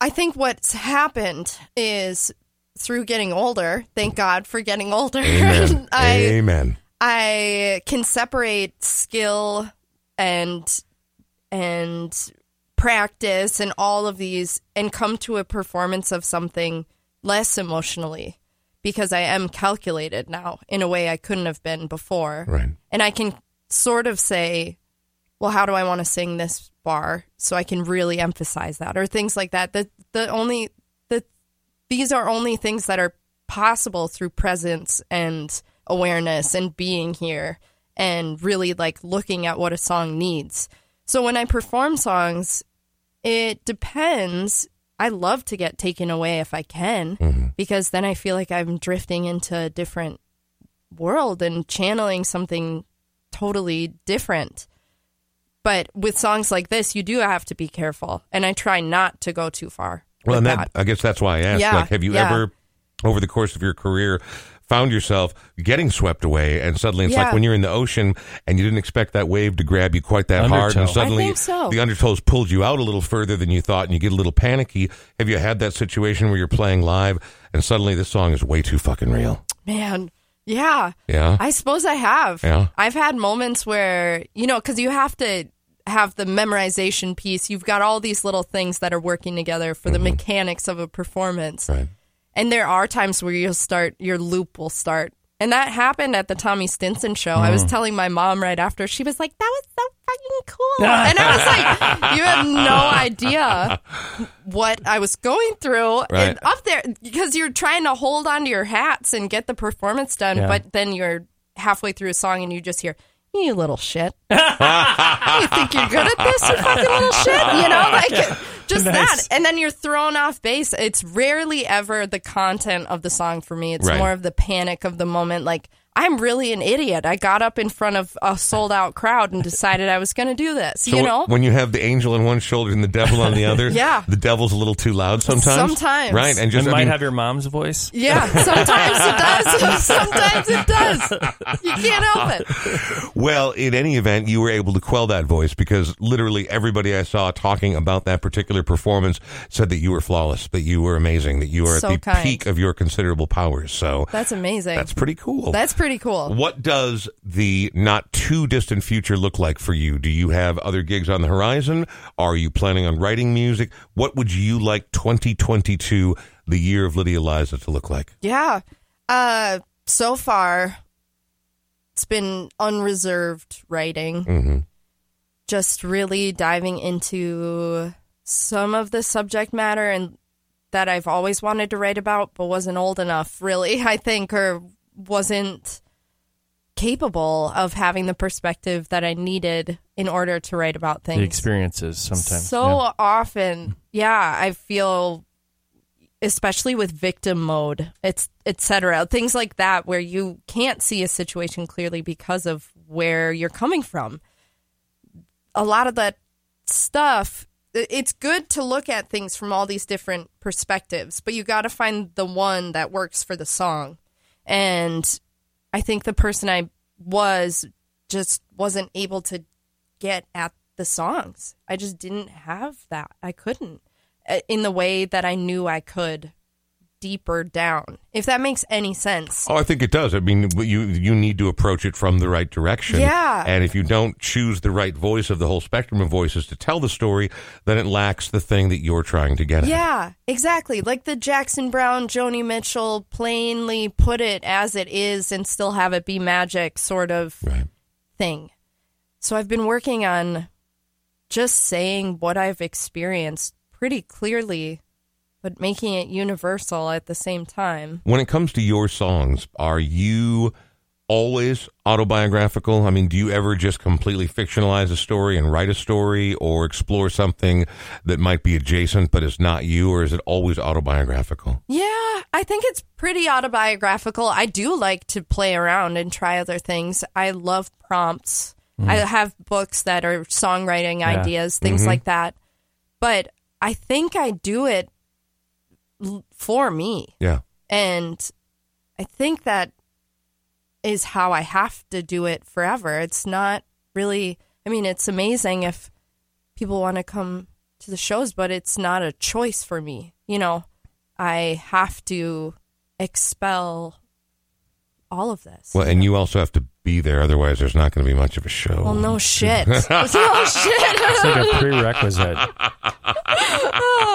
I think what's happened is through getting older, thank God for getting older. amen I amen I can separate skill and and practice and all of these and come to a performance of something less emotionally because I am calculated now in a way I couldn't have been before. right And I can sort of say, well, how do I want to sing this bar so I can really emphasize that or things like that. The the only these are only things that are possible through presence and awareness and being here and really like looking at what a song needs. So when I perform songs, it depends. I love to get taken away if I can mm-hmm. because then I feel like I'm drifting into a different world and channeling something totally different. But with songs like this, you do have to be careful, and I try not to go too far. Well and that, I guess that's why I asked Yeah, like have you yeah. ever over the course of your career found yourself getting swept away and suddenly it's like when you're in the ocean and you didn't expect that wave to grab you quite that hard and suddenly I think so. the undertow's pulled you out a little further than you thought and you get a little panicky have you had that situation where you're playing live and suddenly this song is way too fucking real Man, yeah. yeah I suppose I have. Yeah. I've had moments where, you know, because you have to have the memorization piece. You've got all these little things that are working together for the mechanics of a performance. right And there are times where you'll start, your loop will start. And that happened at the Tommy Stinson show. I Mm. was telling my mom right after. She was like, that was so fucking cool. and I was like, you have no idea what I was going through. Right. And up there, because you're trying to hold onto your hats and get the performance done, Yeah. but then you're halfway through a song and you just hear, you little shit. you think you're good at this, you fucking little shit? You know, like just Nice. that. And then you're thrown off base. It's rarely ever the content of the song for me. It's Right. more of the panic of the moment. Like, I'm really an idiot. I got up in front of a sold out crowd and decided I was going to do this. So you know? when you have the angel on one shoulder and the devil on the other, Yeah. the devil's a little too loud sometimes. Sometimes. right? And just it I might mean, have your mom's voice. yeah, sometimes it does. sometimes it does. You can't help it. well, in any event, you were able to quell that voice because literally everybody I saw talking about that particular performance said that you were flawless, that you were amazing, that you were So at the kind. peak of your considerable powers. So That's amazing. that's pretty cool. That's pretty cool. What does the not too distant future look like for you? Do you have other gigs on the horizon? Are you planning on writing music? What would you like 2022, the year of Lydia Liza, to look like? Yeah. Uh, so far, it's been unreserved writing. Mm-hmm. Just really diving into some of the subject matter and that I've always wanted to write about, but wasn't old enough, really, I think, or wasn't capable of having the perspective that I needed in order to write about things The experiences sometimes. so yeah. often yeah i feel especially with victim mode it's etc things like that where you can't see a situation clearly because of where you're coming from a lot of that stuff it's good to look at things from all these different perspectives but you got to find the one that works for the song and i think the person i was just wasn't able to get at the songs. I just didn't have that. I couldn't uh, in the way that I knew I could deeper down. If that makes any sense. Oh, I think it does. I mean, you you need to approach it from the right direction. Yeah. And if you don't choose the right voice of the whole spectrum of voices to tell the story, then it lacks the thing that you're trying to get at. Yeah, exactly. Like the Jackson Browne, Joni Mitchell plainly put it as it is and still have it be magic sort of Right. thing. So I've been working on just saying what I've experienced pretty clearly, but making it universal at the same time. When it comes to your songs, are you always autobiographical? I mean, do you ever just completely fictionalize a story and write a story or explore something that might be adjacent but is not you, or is it always autobiographical? Yeah, I think it's pretty autobiographical. I do like to play around and try other things. I love prompts. Mm. I have books that are songwriting Yeah. ideas, things mm-hmm. like that. But I think I do it for me. Yeah. And I think that is how I have to do it forever. It's not really, I mean, it's amazing if people want to come to the shows, but it's not a choice for me. You know, I have to expel all of this. Well, and you also have to be there, otherwise, there's not going to be much of a show. Well, no shit. no oh, shit. It's like a prerequisite.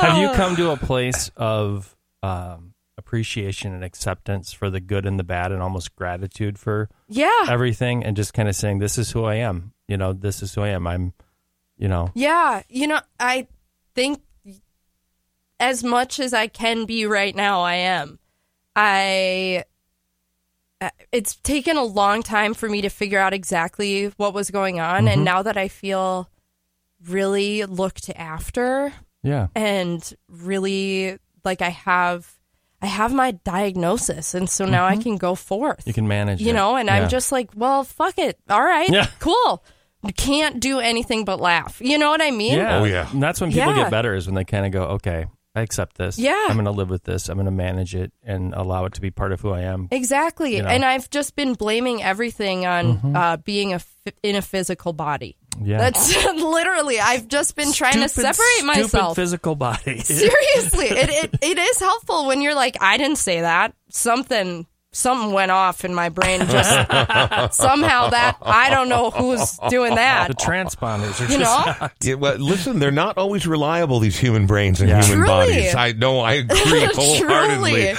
Have you come to a place of um, appreciation and acceptance for the good and the bad, and almost gratitude for yeah. everything, and just kind of saying, "This is who I am." You know, this is who I am. I'm, you know, Yeah, you know, I think as much as I can be right now, I am. I. uh, It's taken a long time for me to figure out exactly what was going on, and now that I feel really looked after yeah, and really like I have, I have my diagnosis, and so now I mm-hmm. can go forth you can manage. you it. know, and Yeah. I'm just like, well, fuck it. All right, Yeah. cool. Can't do anything but laugh. You know what I mean? Yeah. Oh, yeah. And that's when people Yeah. get better is when they kind of go, okay, I accept this. Yeah. I'm going to live with this. I'm going to manage it and allow it to be part of who I am. Exactly. You know? Mm-hmm. And I've just been blaming everything on uh, being a f- in a physical body. Yeah. That's literally, I've just been trying to separate stupid myself. physical body. Seriously, it, it it is helpful when you're like, I didn't say that. Something something went off in my brain. Just somehow that I don't know who's doing that. the transponders are You just know? Yeah, well, listen, they're not always reliable, these human brains and Yeah. human Truly. bodies. I know, I agree wholeheartedly.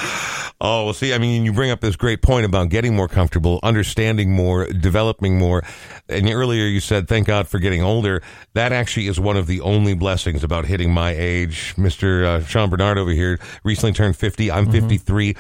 Oh, well, see, I mean, you bring up this great point about getting more comfortable, understanding more, developing more. And earlier you said, thank God for getting older. That actually is one of the only blessings about hitting my age. Mr. Uh, Sean Bernard over here recently turned 50. I'm 53.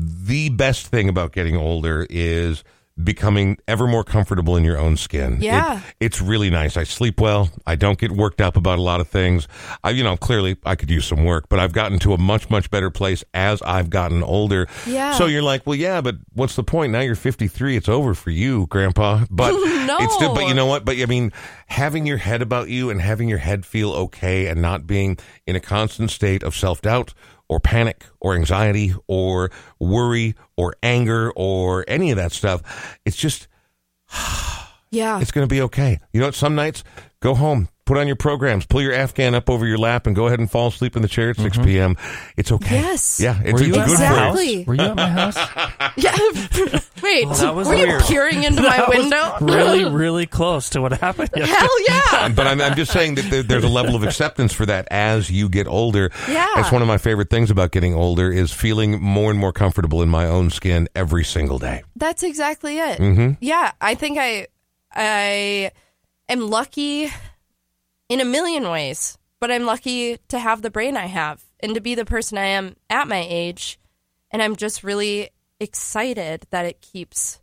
The best thing about getting older is becoming ever more comfortable in your own skin. It- Yeah. it's really nice. I sleep well. I don't get worked up about a lot of things. I, you know, clearly I could use some work, but I've gotten to a much, much better place as I've gotten older. Yeah. So you're like, well, yeah, but what's the point? Now you're 53. It's over for you, Grandpa. But No. it's still, but you know what? But I mean, having your head about you and having your head feel okay and not being in a constant state of self doubt or panic or anxiety or worry or anger or any of that stuff. It's just, Yeah. it's going to be okay. You know what? Some nights, go home, put on your programs, pull your Afghan up over your lap, and go ahead and fall asleep in the chair at 6 p.m. It's okay. Yes. Yeah, it's, Were it's you good at my Exactly. house? Were you at my house? Yeah. Wait, Oh, that was were you peering into my That was window? really, really close to what happened. yesterday. Hell yeah. But I'm, I'm just saying that there, there's a level of acceptance for that as you get older. Yeah. That's one of my favorite things about getting older is feeling more and more comfortable in my own skin every single day. That's exactly it. Mm-hmm. Yeah, I think I I am lucky in a million ways, but I'm lucky to have the brain I have and to be the person I am at my age. And I'm just really excited that it keeps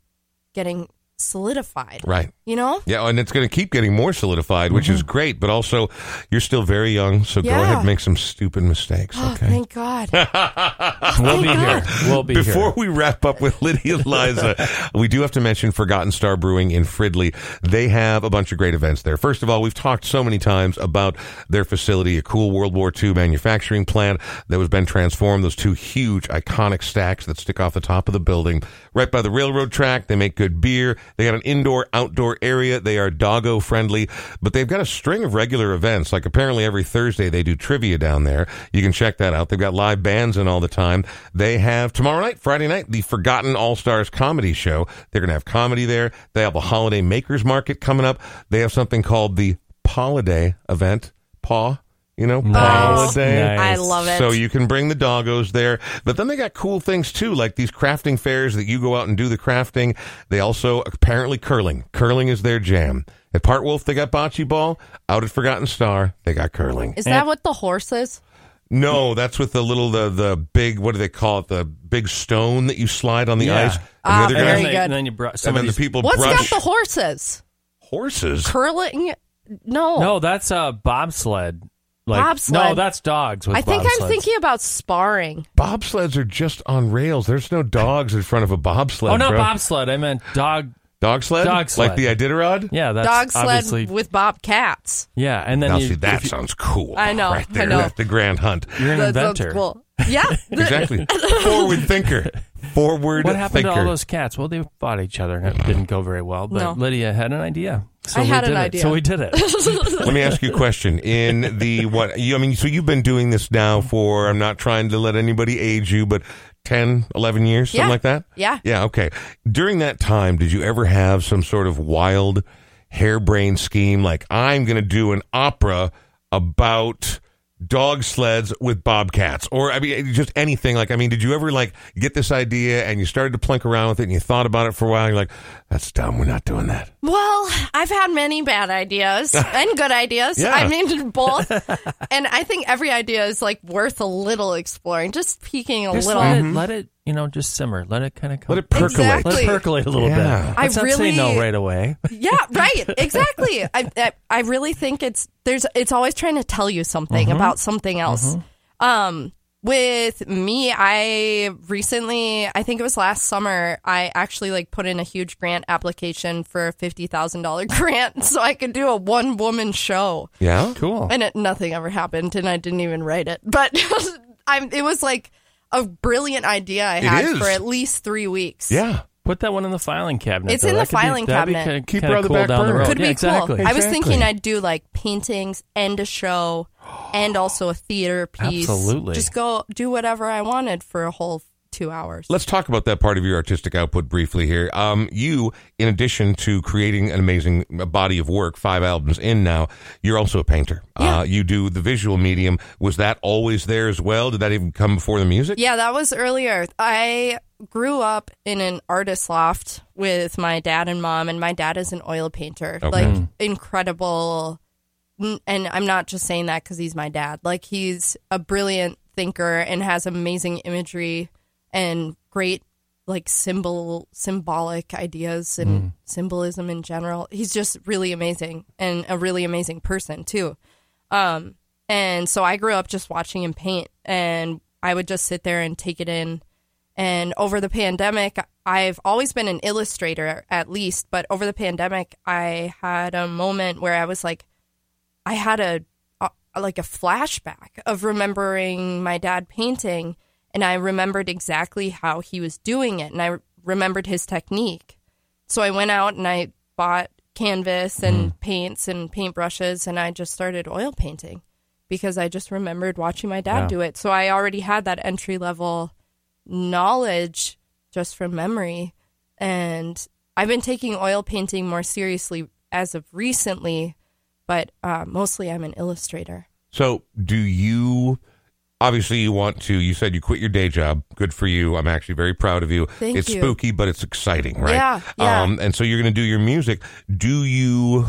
getting solidified. Right. You know? Yeah, and it's going to keep getting more solidified, which is mm-hmm. great. But also, you're still very young, so go ahead and make some stupid mistakes. Oh, Okay. thank God. We'll be Thank here. We'll be Before here. we wrap up with Lydia Liza, we do have to mention Forgotten Star Brewing in Fridley. They have a bunch of great events there. First of all, we've talked so many times about their facility, a cool World War II manufacturing plant that was been transformed. Those two huge, iconic stacks that stick off the top of the building, right by the railroad track. They make good beer. They got an indoor outdoor area. They are doggo friendly, but they've got a string of regular events. Like apparently every Thursday they do trivia down there. You can check that out. They've got live bands in all the time. They have tomorrow night, Friday night, the Forgotten All Stars comedy show. They're going to have comedy there. They have a holiday makers market coming up. They have something called the Holiday event. Paw, you know, holiday. Nice. I love it. So you can bring the doggos there. But then they got cool things too, like these crafting fairs that you go out and do the crafting. They also apparently curling. Curling is their jam. At Part Wolf, they got bocce ball. Out at Forgotten Star, they got curling. Is that what the horse is? No, that's with the little the the big what do they call it? The big stone that you slide on the Yeah. ice. And Ah, the other very guys, good. and then you br- and then the people What's brush got the horses? horses. Curling? No. No, that's a bobsled. Like, Bobsled. No, that's dogs. With I think I'm bobsleds. thinking about sparring. Bobsleds are just on rails. There's no dogs in front of a bobsled. Oh no, bro. bobsled. I meant dog. Dog sled? Dog sled. Like the Iditarod? Yeah, that's Dog sled obviously. with bobcats. yeah, and then Now, you, see, that you- sounds cool. I know, Right I there. know. That's the grand hunt. you're an That inventor. cool. Yeah. Exactly. Forward thinker. Forward What happened thinker. to all those cats? Well, they fought each other and it didn't go very well. But No. Lydia had an idea. So I had did an it. idea. So we did it. Let me ask you a question. In the what you I mean, so you've been doing this now for I'm not trying to let anybody age you, but 10, 11 years, something Yeah. like that? Yeah. Yeah, okay. During that time, did you ever have some sort of wild harebrained scheme like I'm going to do an opera about dog sleds with bobcats or I mean just anything like I mean did you ever like get this idea and you started to plink around with it and you thought about it for a while and you're like that's dumb we're not doing that Well, I've had many bad ideas and good ideas. Yeah. I mean, both. and I think every idea is like worth a little exploring, just peeking a Just little. let, it, let it, you know, just simmer. Let it kind of come. let it percolate Exactly. Let it percolate a little Yeah. bit. I Let's not say really- no right away. Yeah, right. Exactly. I, I I really think it's there's it's always trying to tell you something Mm-hmm. about something else. Um with me, I recently, I think it was last summer, I actually like put in a huge grant application for a fifty thousand dollar grant so I could do a one woman show. yeah Cool. and it, nothing ever happened, and I didn't even write it. But I'm, it was like a brilliant idea I had for at least three weeks. yeah Put that one in the filing cabinet. It's though. in the That could filing be cabinet. kinda- Keep her kinda on the back down the burner. Could yeah, be exactly. cool. I was thinking I'd do like paintings and a show and also a theater piece. Absolutely. Just go do whatever I wanted for a whole two hours. Let's talk about that part of your artistic output briefly here. Um, you, in addition to creating an amazing body of work, five albums in now, you're also a painter. Yeah. Uh, you do the visual medium. Was that always there as well? Did that even come before the music? Yeah, that was earlier. I grew up in an artist loft with my dad and mom, and my dad is an oil painter. Okay. Like, incredible. And I'm not just saying that because he's my dad. Like, he's a brilliant thinker and has amazing imagery and great, like, symbol, symbolic ideas and symbolism in general. He's just really amazing and a really amazing person, too. Um, and so I grew up just watching him paint, and I would just sit there and take it in. And over the pandemic, I've always been an illustrator at least, but over the pandemic, I had a moment where I was like, I had a, a like a flashback of remembering my dad painting, and I remembered exactly how he was doing it, and I remembered his technique. So I went out and I bought canvas and paints and paintbrushes, and I just started oil painting because I just remembered watching my dad Yeah. do it. So I already had that entry level knowledge just from memory. And I've been taking oil painting more seriously as of recently, but uh, mostly I'm an illustrator. So, do you? Obviously, you want to. You said you quit your day job. Good for you. I'm actually very proud of you. Thank it's you. spooky, but it's exciting, right? Yeah, yeah. Um, and so you're going to do your music. Do you?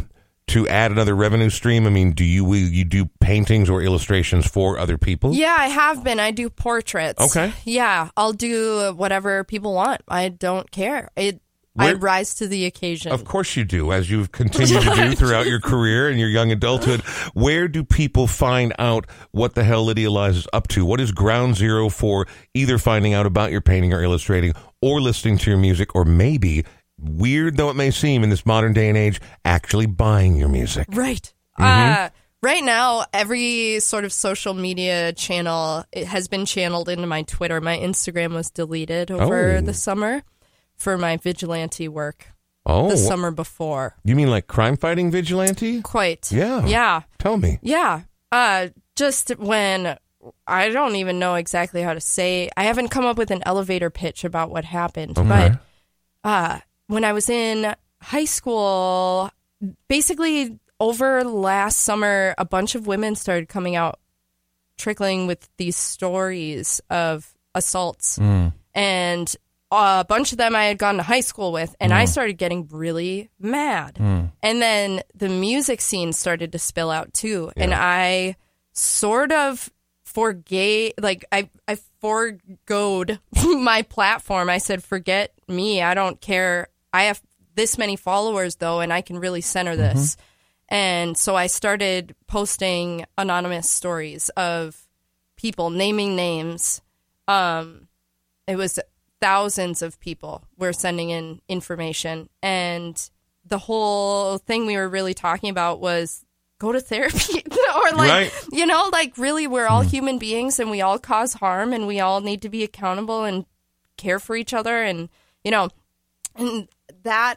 To add another revenue stream, I mean, do you will you do paintings or illustrations for other people? Yeah, I have been. I do portraits. Okay. Yeah, I'll do whatever people want. I don't care. It. I rise to the occasion. Of course you do, as you've continued to do throughout your career and your young adulthood. Where do people find out what the hell Lydia Liza is up to? What is ground zero for either finding out about your painting or illustrating or listening to your music or maybe, weird though it may seem in this modern day and age, actually buying your music? Right. Mm-hmm. Uh, right now, every sort of social media channel it has been channeled into my Twitter. My Instagram was deleted over Oh. the summer for my vigilante work. Oh, the summer before. you mean like crime fighting vigilante? Quite. Yeah. Yeah. Tell me. Yeah. Uh, just when I don't even know exactly how to say, I haven't come up with an elevator pitch about what happened, but uh, when I was in high school, basically over last summer, a bunch of women started coming out trickling with these stories of assaults. And a bunch of them I had gone to high school with, and I mm. started getting really mad. Mm. And then the music scene started to spill out too. And I sort of forgave, like, I, I foregoed my platform. I said, forget me. I don't care. I have this many followers, though, and I can really center mm-hmm. this. And so I started posting anonymous stories of people naming names. Um, it was thousands of people were sending in information, and the whole thing we were really talking about was go to therapy or like Right. you know like really we're all human beings and we all cause harm and we all need to be accountable and care for each other and you know and that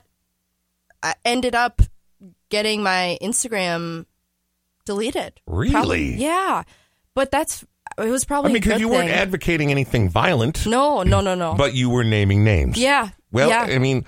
uh, ended up getting my Instagram deleted. Really? Probably- yeah. But that's it was probably. I mean, because you weren't thing. advocating anything violent, no, no, no, no. but you were naming names. yeah. Well, yeah. I mean,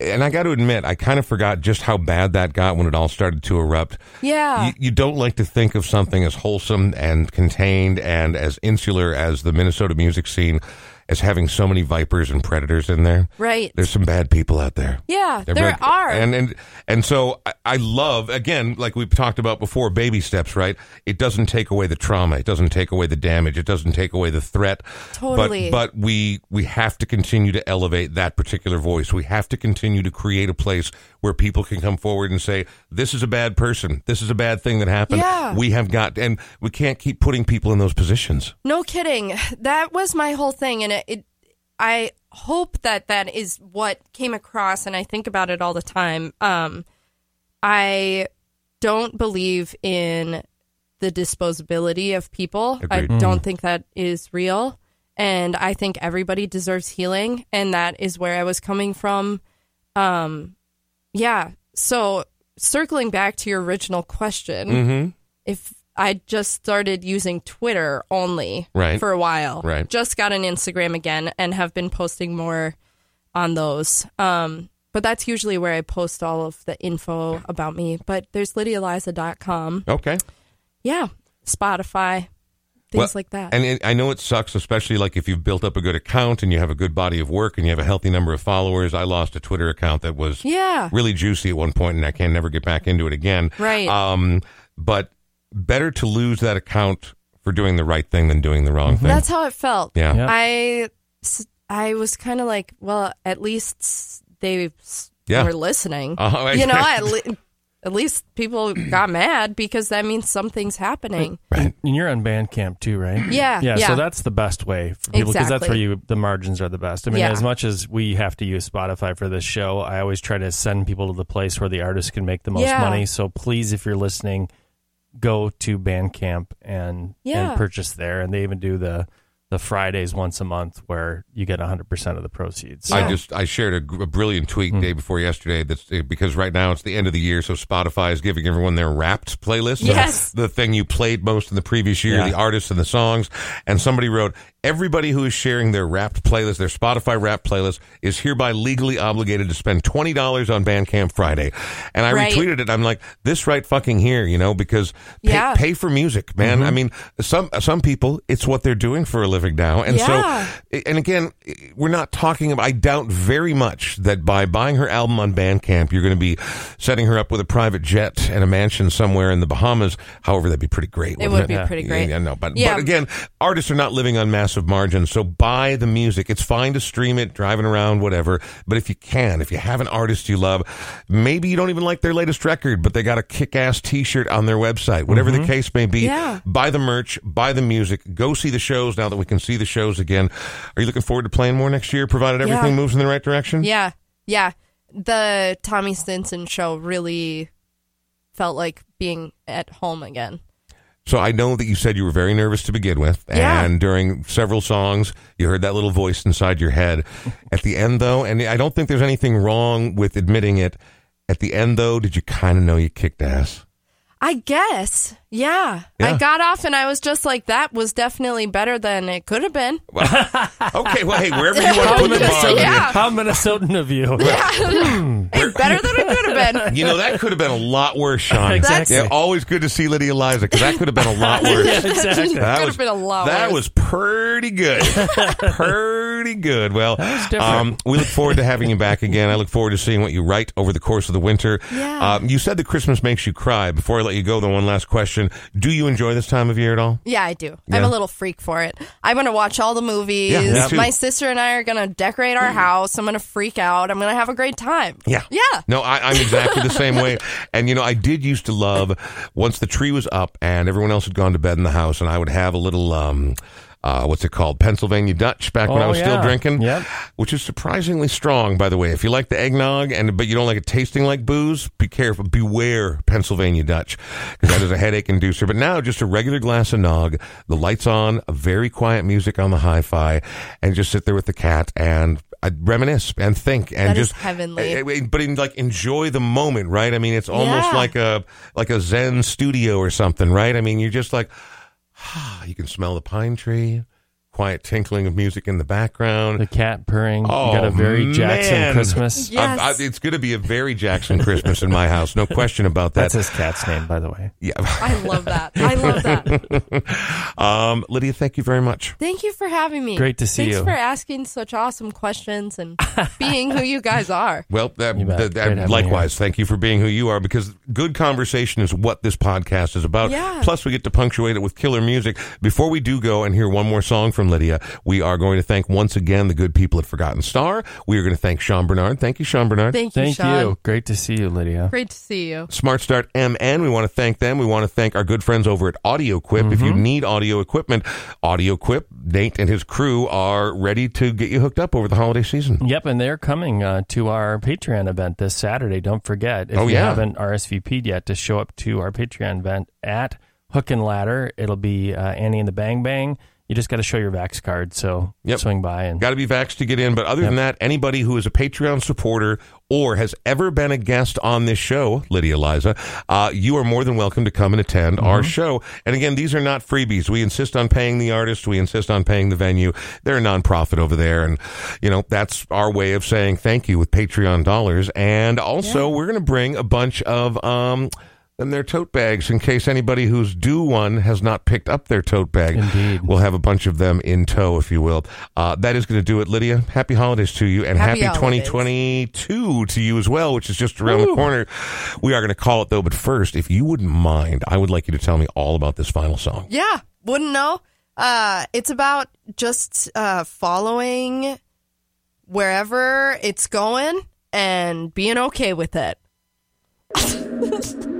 and I got to admit, I kind of forgot just how bad that got when it all started to erupt. yeah. You, you don't like to think of something as wholesome and contained and as insular as the Minnesota music scene as having so many vipers and predators in there. right. There's some bad people out there. yeah, They're there are. and and and so I, I love again, like we've talked about before, baby steps. Right? It doesn't take away the trauma. It doesn't take away the damage. It doesn't take away the threat. Totally. But but we we have to continue to elevate that particular voice. We have to continue to create a place where people can come forward and say, "This is a bad person. This is a bad thing that happened." Yeah. We have got, and we can't keep putting people in those positions. No kidding. That was my whole thing, and it, it. I hope that that is what came across, and I think about it all the time. Um, I don't believe in the disposability of people. Agreed. I don't think that is real, and I think everybody deserves healing, and that is where I was coming from. Um, yeah. So circling back to your original question, Mm-hmm. if I just started using Twitter only Right. for a while. Right. Just got an Instagram again and have been posting more on those. Um, but that's usually where I post all of the info about me. But there's lydializa.com. Okay. Yeah. Spotify, things Well, like that. And it, I know it sucks, especially like if you've built up a good account and you have a good body of work and you have a healthy number of followers. I lost a Twitter account that was yeah. really juicy at one point, and I can never get back into it again. Right. Um, but better to lose that account for doing the right thing than doing the wrong thing. That's how it felt. yeah. Yeah. I was kind of like, well, at least they Yeah. were listening. Uh-huh. you know, at, le- at least people got mad because that means something's happening. Right. And you're on Bandcamp too, right? Yeah, Yeah. yeah. So that's the best way for people because that's where you the margins are the best. I mean, Yeah. as much as we have to use Spotify for this show, I always try to send people to the place where the artist can make the most Yeah. money. So please, if you're listening, go to Bandcamp and Yeah. and purchase there. And they even do the the Fridays once a month where you get 100% of the proceeds. I just I shared a, a brilliant tweet day before yesterday that's uh, because right now it's the end of the year, so Spotify is giving everyone their Wrapped playlist. Yes. the thing you played most in the previous year, Yeah. the artists and the songs. And somebody wrote, everybody who is sharing their Wrapped playlist, their Spotify Wrapped playlist, is hereby legally obligated to spend twenty dollars on Bandcamp Friday. And I Right. retweeted it. I'm like, this right fucking here, you know, because pay, Yeah. pay for music, man. Mm-hmm. I mean, some some people, it's what they're doing for a living now, and Yeah. so and again, we're not talking about, I doubt very much that by buying her album on Bandcamp, you're going to be setting her up with a private jet and a mansion somewhere in the Bahamas. However, that'd be pretty great. It would be Yeah. pretty great. Yeah, no, but, Yeah. but again, artists are not living on massive margins, so buy the music. It's fine to stream it, driving around, whatever. But if you can, if you have an artist you love, maybe you don't even like their latest record, but they got a kick ass t shirt on their website, whatever the mm-hmm. case may be. Yeah. Buy the merch, buy the music, go see the shows now that we can see the shows again. Are you looking forward to playing more next year, provided everything Yeah. moves in the right direction? Yeah, yeah. The Tommy Stinson show really felt like being at home again. So I know that you said you were very nervous to begin with, Yeah. and during several songs, you heard that little voice inside your head. At the end, though, and I don't think there's anything wrong with admitting it. At the end, though, did you kind of know you kicked ass? I guess. Yeah. Yeah. I got off and I was just like, that was definitely better than it could have been. Okay, well, hey, wherever you want to put the bar, Yeah. How Minnesotan of you. Hey, better than it could have been. you know that could have been a lot worse, Sean. Exactly. Yeah, always good to see Lydia Liza because that could have been a lot worse. Yeah, exactly. That Could was have been a lot That worse. was pretty good. pretty good. Well, um, we look forward to having you back again. I look forward to seeing what you write over the course of the winter. Yeah. Um, you said that Christmas makes you cry. Before I let you go, the one last question: Do you enjoy this time of year at all? Yeah, I do. I'm a little freak for it. I'm going to watch all the movies. Yeah. My sister and I are going to decorate our house. I'm going to freak out. I'm going to have a great time. Yeah. Yeah. No, I, I'm exactly the same way. And, you know, I did used to love once the tree was up and everyone else had gone to bed in the house, and I would have a little, um, uh, what's it called? Pennsylvania Dutch back when I Oh, was still drinking. Yep. Which is surprisingly strong, by the way. If you like the eggnog and but you don't like it tasting like booze, be careful. Beware Pennsylvania Dutch because that is a headache inducer. But now just a regular glass of nog, the lights on, a very quiet music on the hi-fi, and just sit there with the cat and uh, reminisce and think and That is just heavenly. uh, uh, but in, like enjoy the moment, right? I mean, it's almost Yeah. like a like a Zen studio or something, right? I mean, you're just like you can smell the pine tree, quiet tinkling of music in the background. The cat purring. Oh, you got a very Jackson man. Christmas. Yes. I- I- it's going to be a very Jackson Christmas in my house, no question about that. That's his cat's name, by the way. yeah. I love that. I love that. Um, Lydia, thank you very much. Thank you for having me. Great to see Thanks you. Thanks for asking such awesome questions and being who you guys are. Well, that, that- that- Great you likewise, thank you for being who you are because good conversation is what this podcast is about. Yeah. Plus, we get to punctuate it with killer music. Before we do go and hear one more song from Lydia, we are going to thank once again the good people at Forgotten Star. We are going to thank Sean Bernard. Thank you, Sean Bernard. Thank you, Thank Sean. you. Great to see you, Lydia. Great to see you. Smart Start MN. We want to thank them. We want to thank our good friends over at Audio Quip. If Mm-hmm. you need audio equipment, Audio Quip, Nate and his crew are ready to get you hooked up over the holiday season. Yep, and they're coming uh, to our Patreon event this Saturday. Don't forget, if Oh, you yeah. haven't RSVP'd yet, to show up to our Patreon event at Hook and Ladder. It'll be uh, Annie and the Bang Bang. You just got to show your Vax card, so Yep. swing by and Got to be vaxxed to get in. But other than that, anybody who is a Patreon supporter or has ever been a guest on this show, Lydia Liza, uh, you are more than welcome to come and attend our show. And again, these are not freebies. We insist on paying the artist. We insist on paying the venue. They're a nonprofit over there. And, you know, that's our way of saying thank you with Patreon dollars. And also, we're going to bring a bunch of, um, them their tote bags in case anybody who's due one has not picked up their tote bag. Indeed. We'll have a bunch of them in tow, if you will. Uh, that is going to do it, Lydia. Happy holidays to you and Happy happy, 2022 to you as well, which is just around the corner. We are going to call it though, but first, if you wouldn't mind, I would like you to tell me all about this final song. Yeah, wouldn't know. Uh, it's about just uh, following wherever it's going and being okay with it.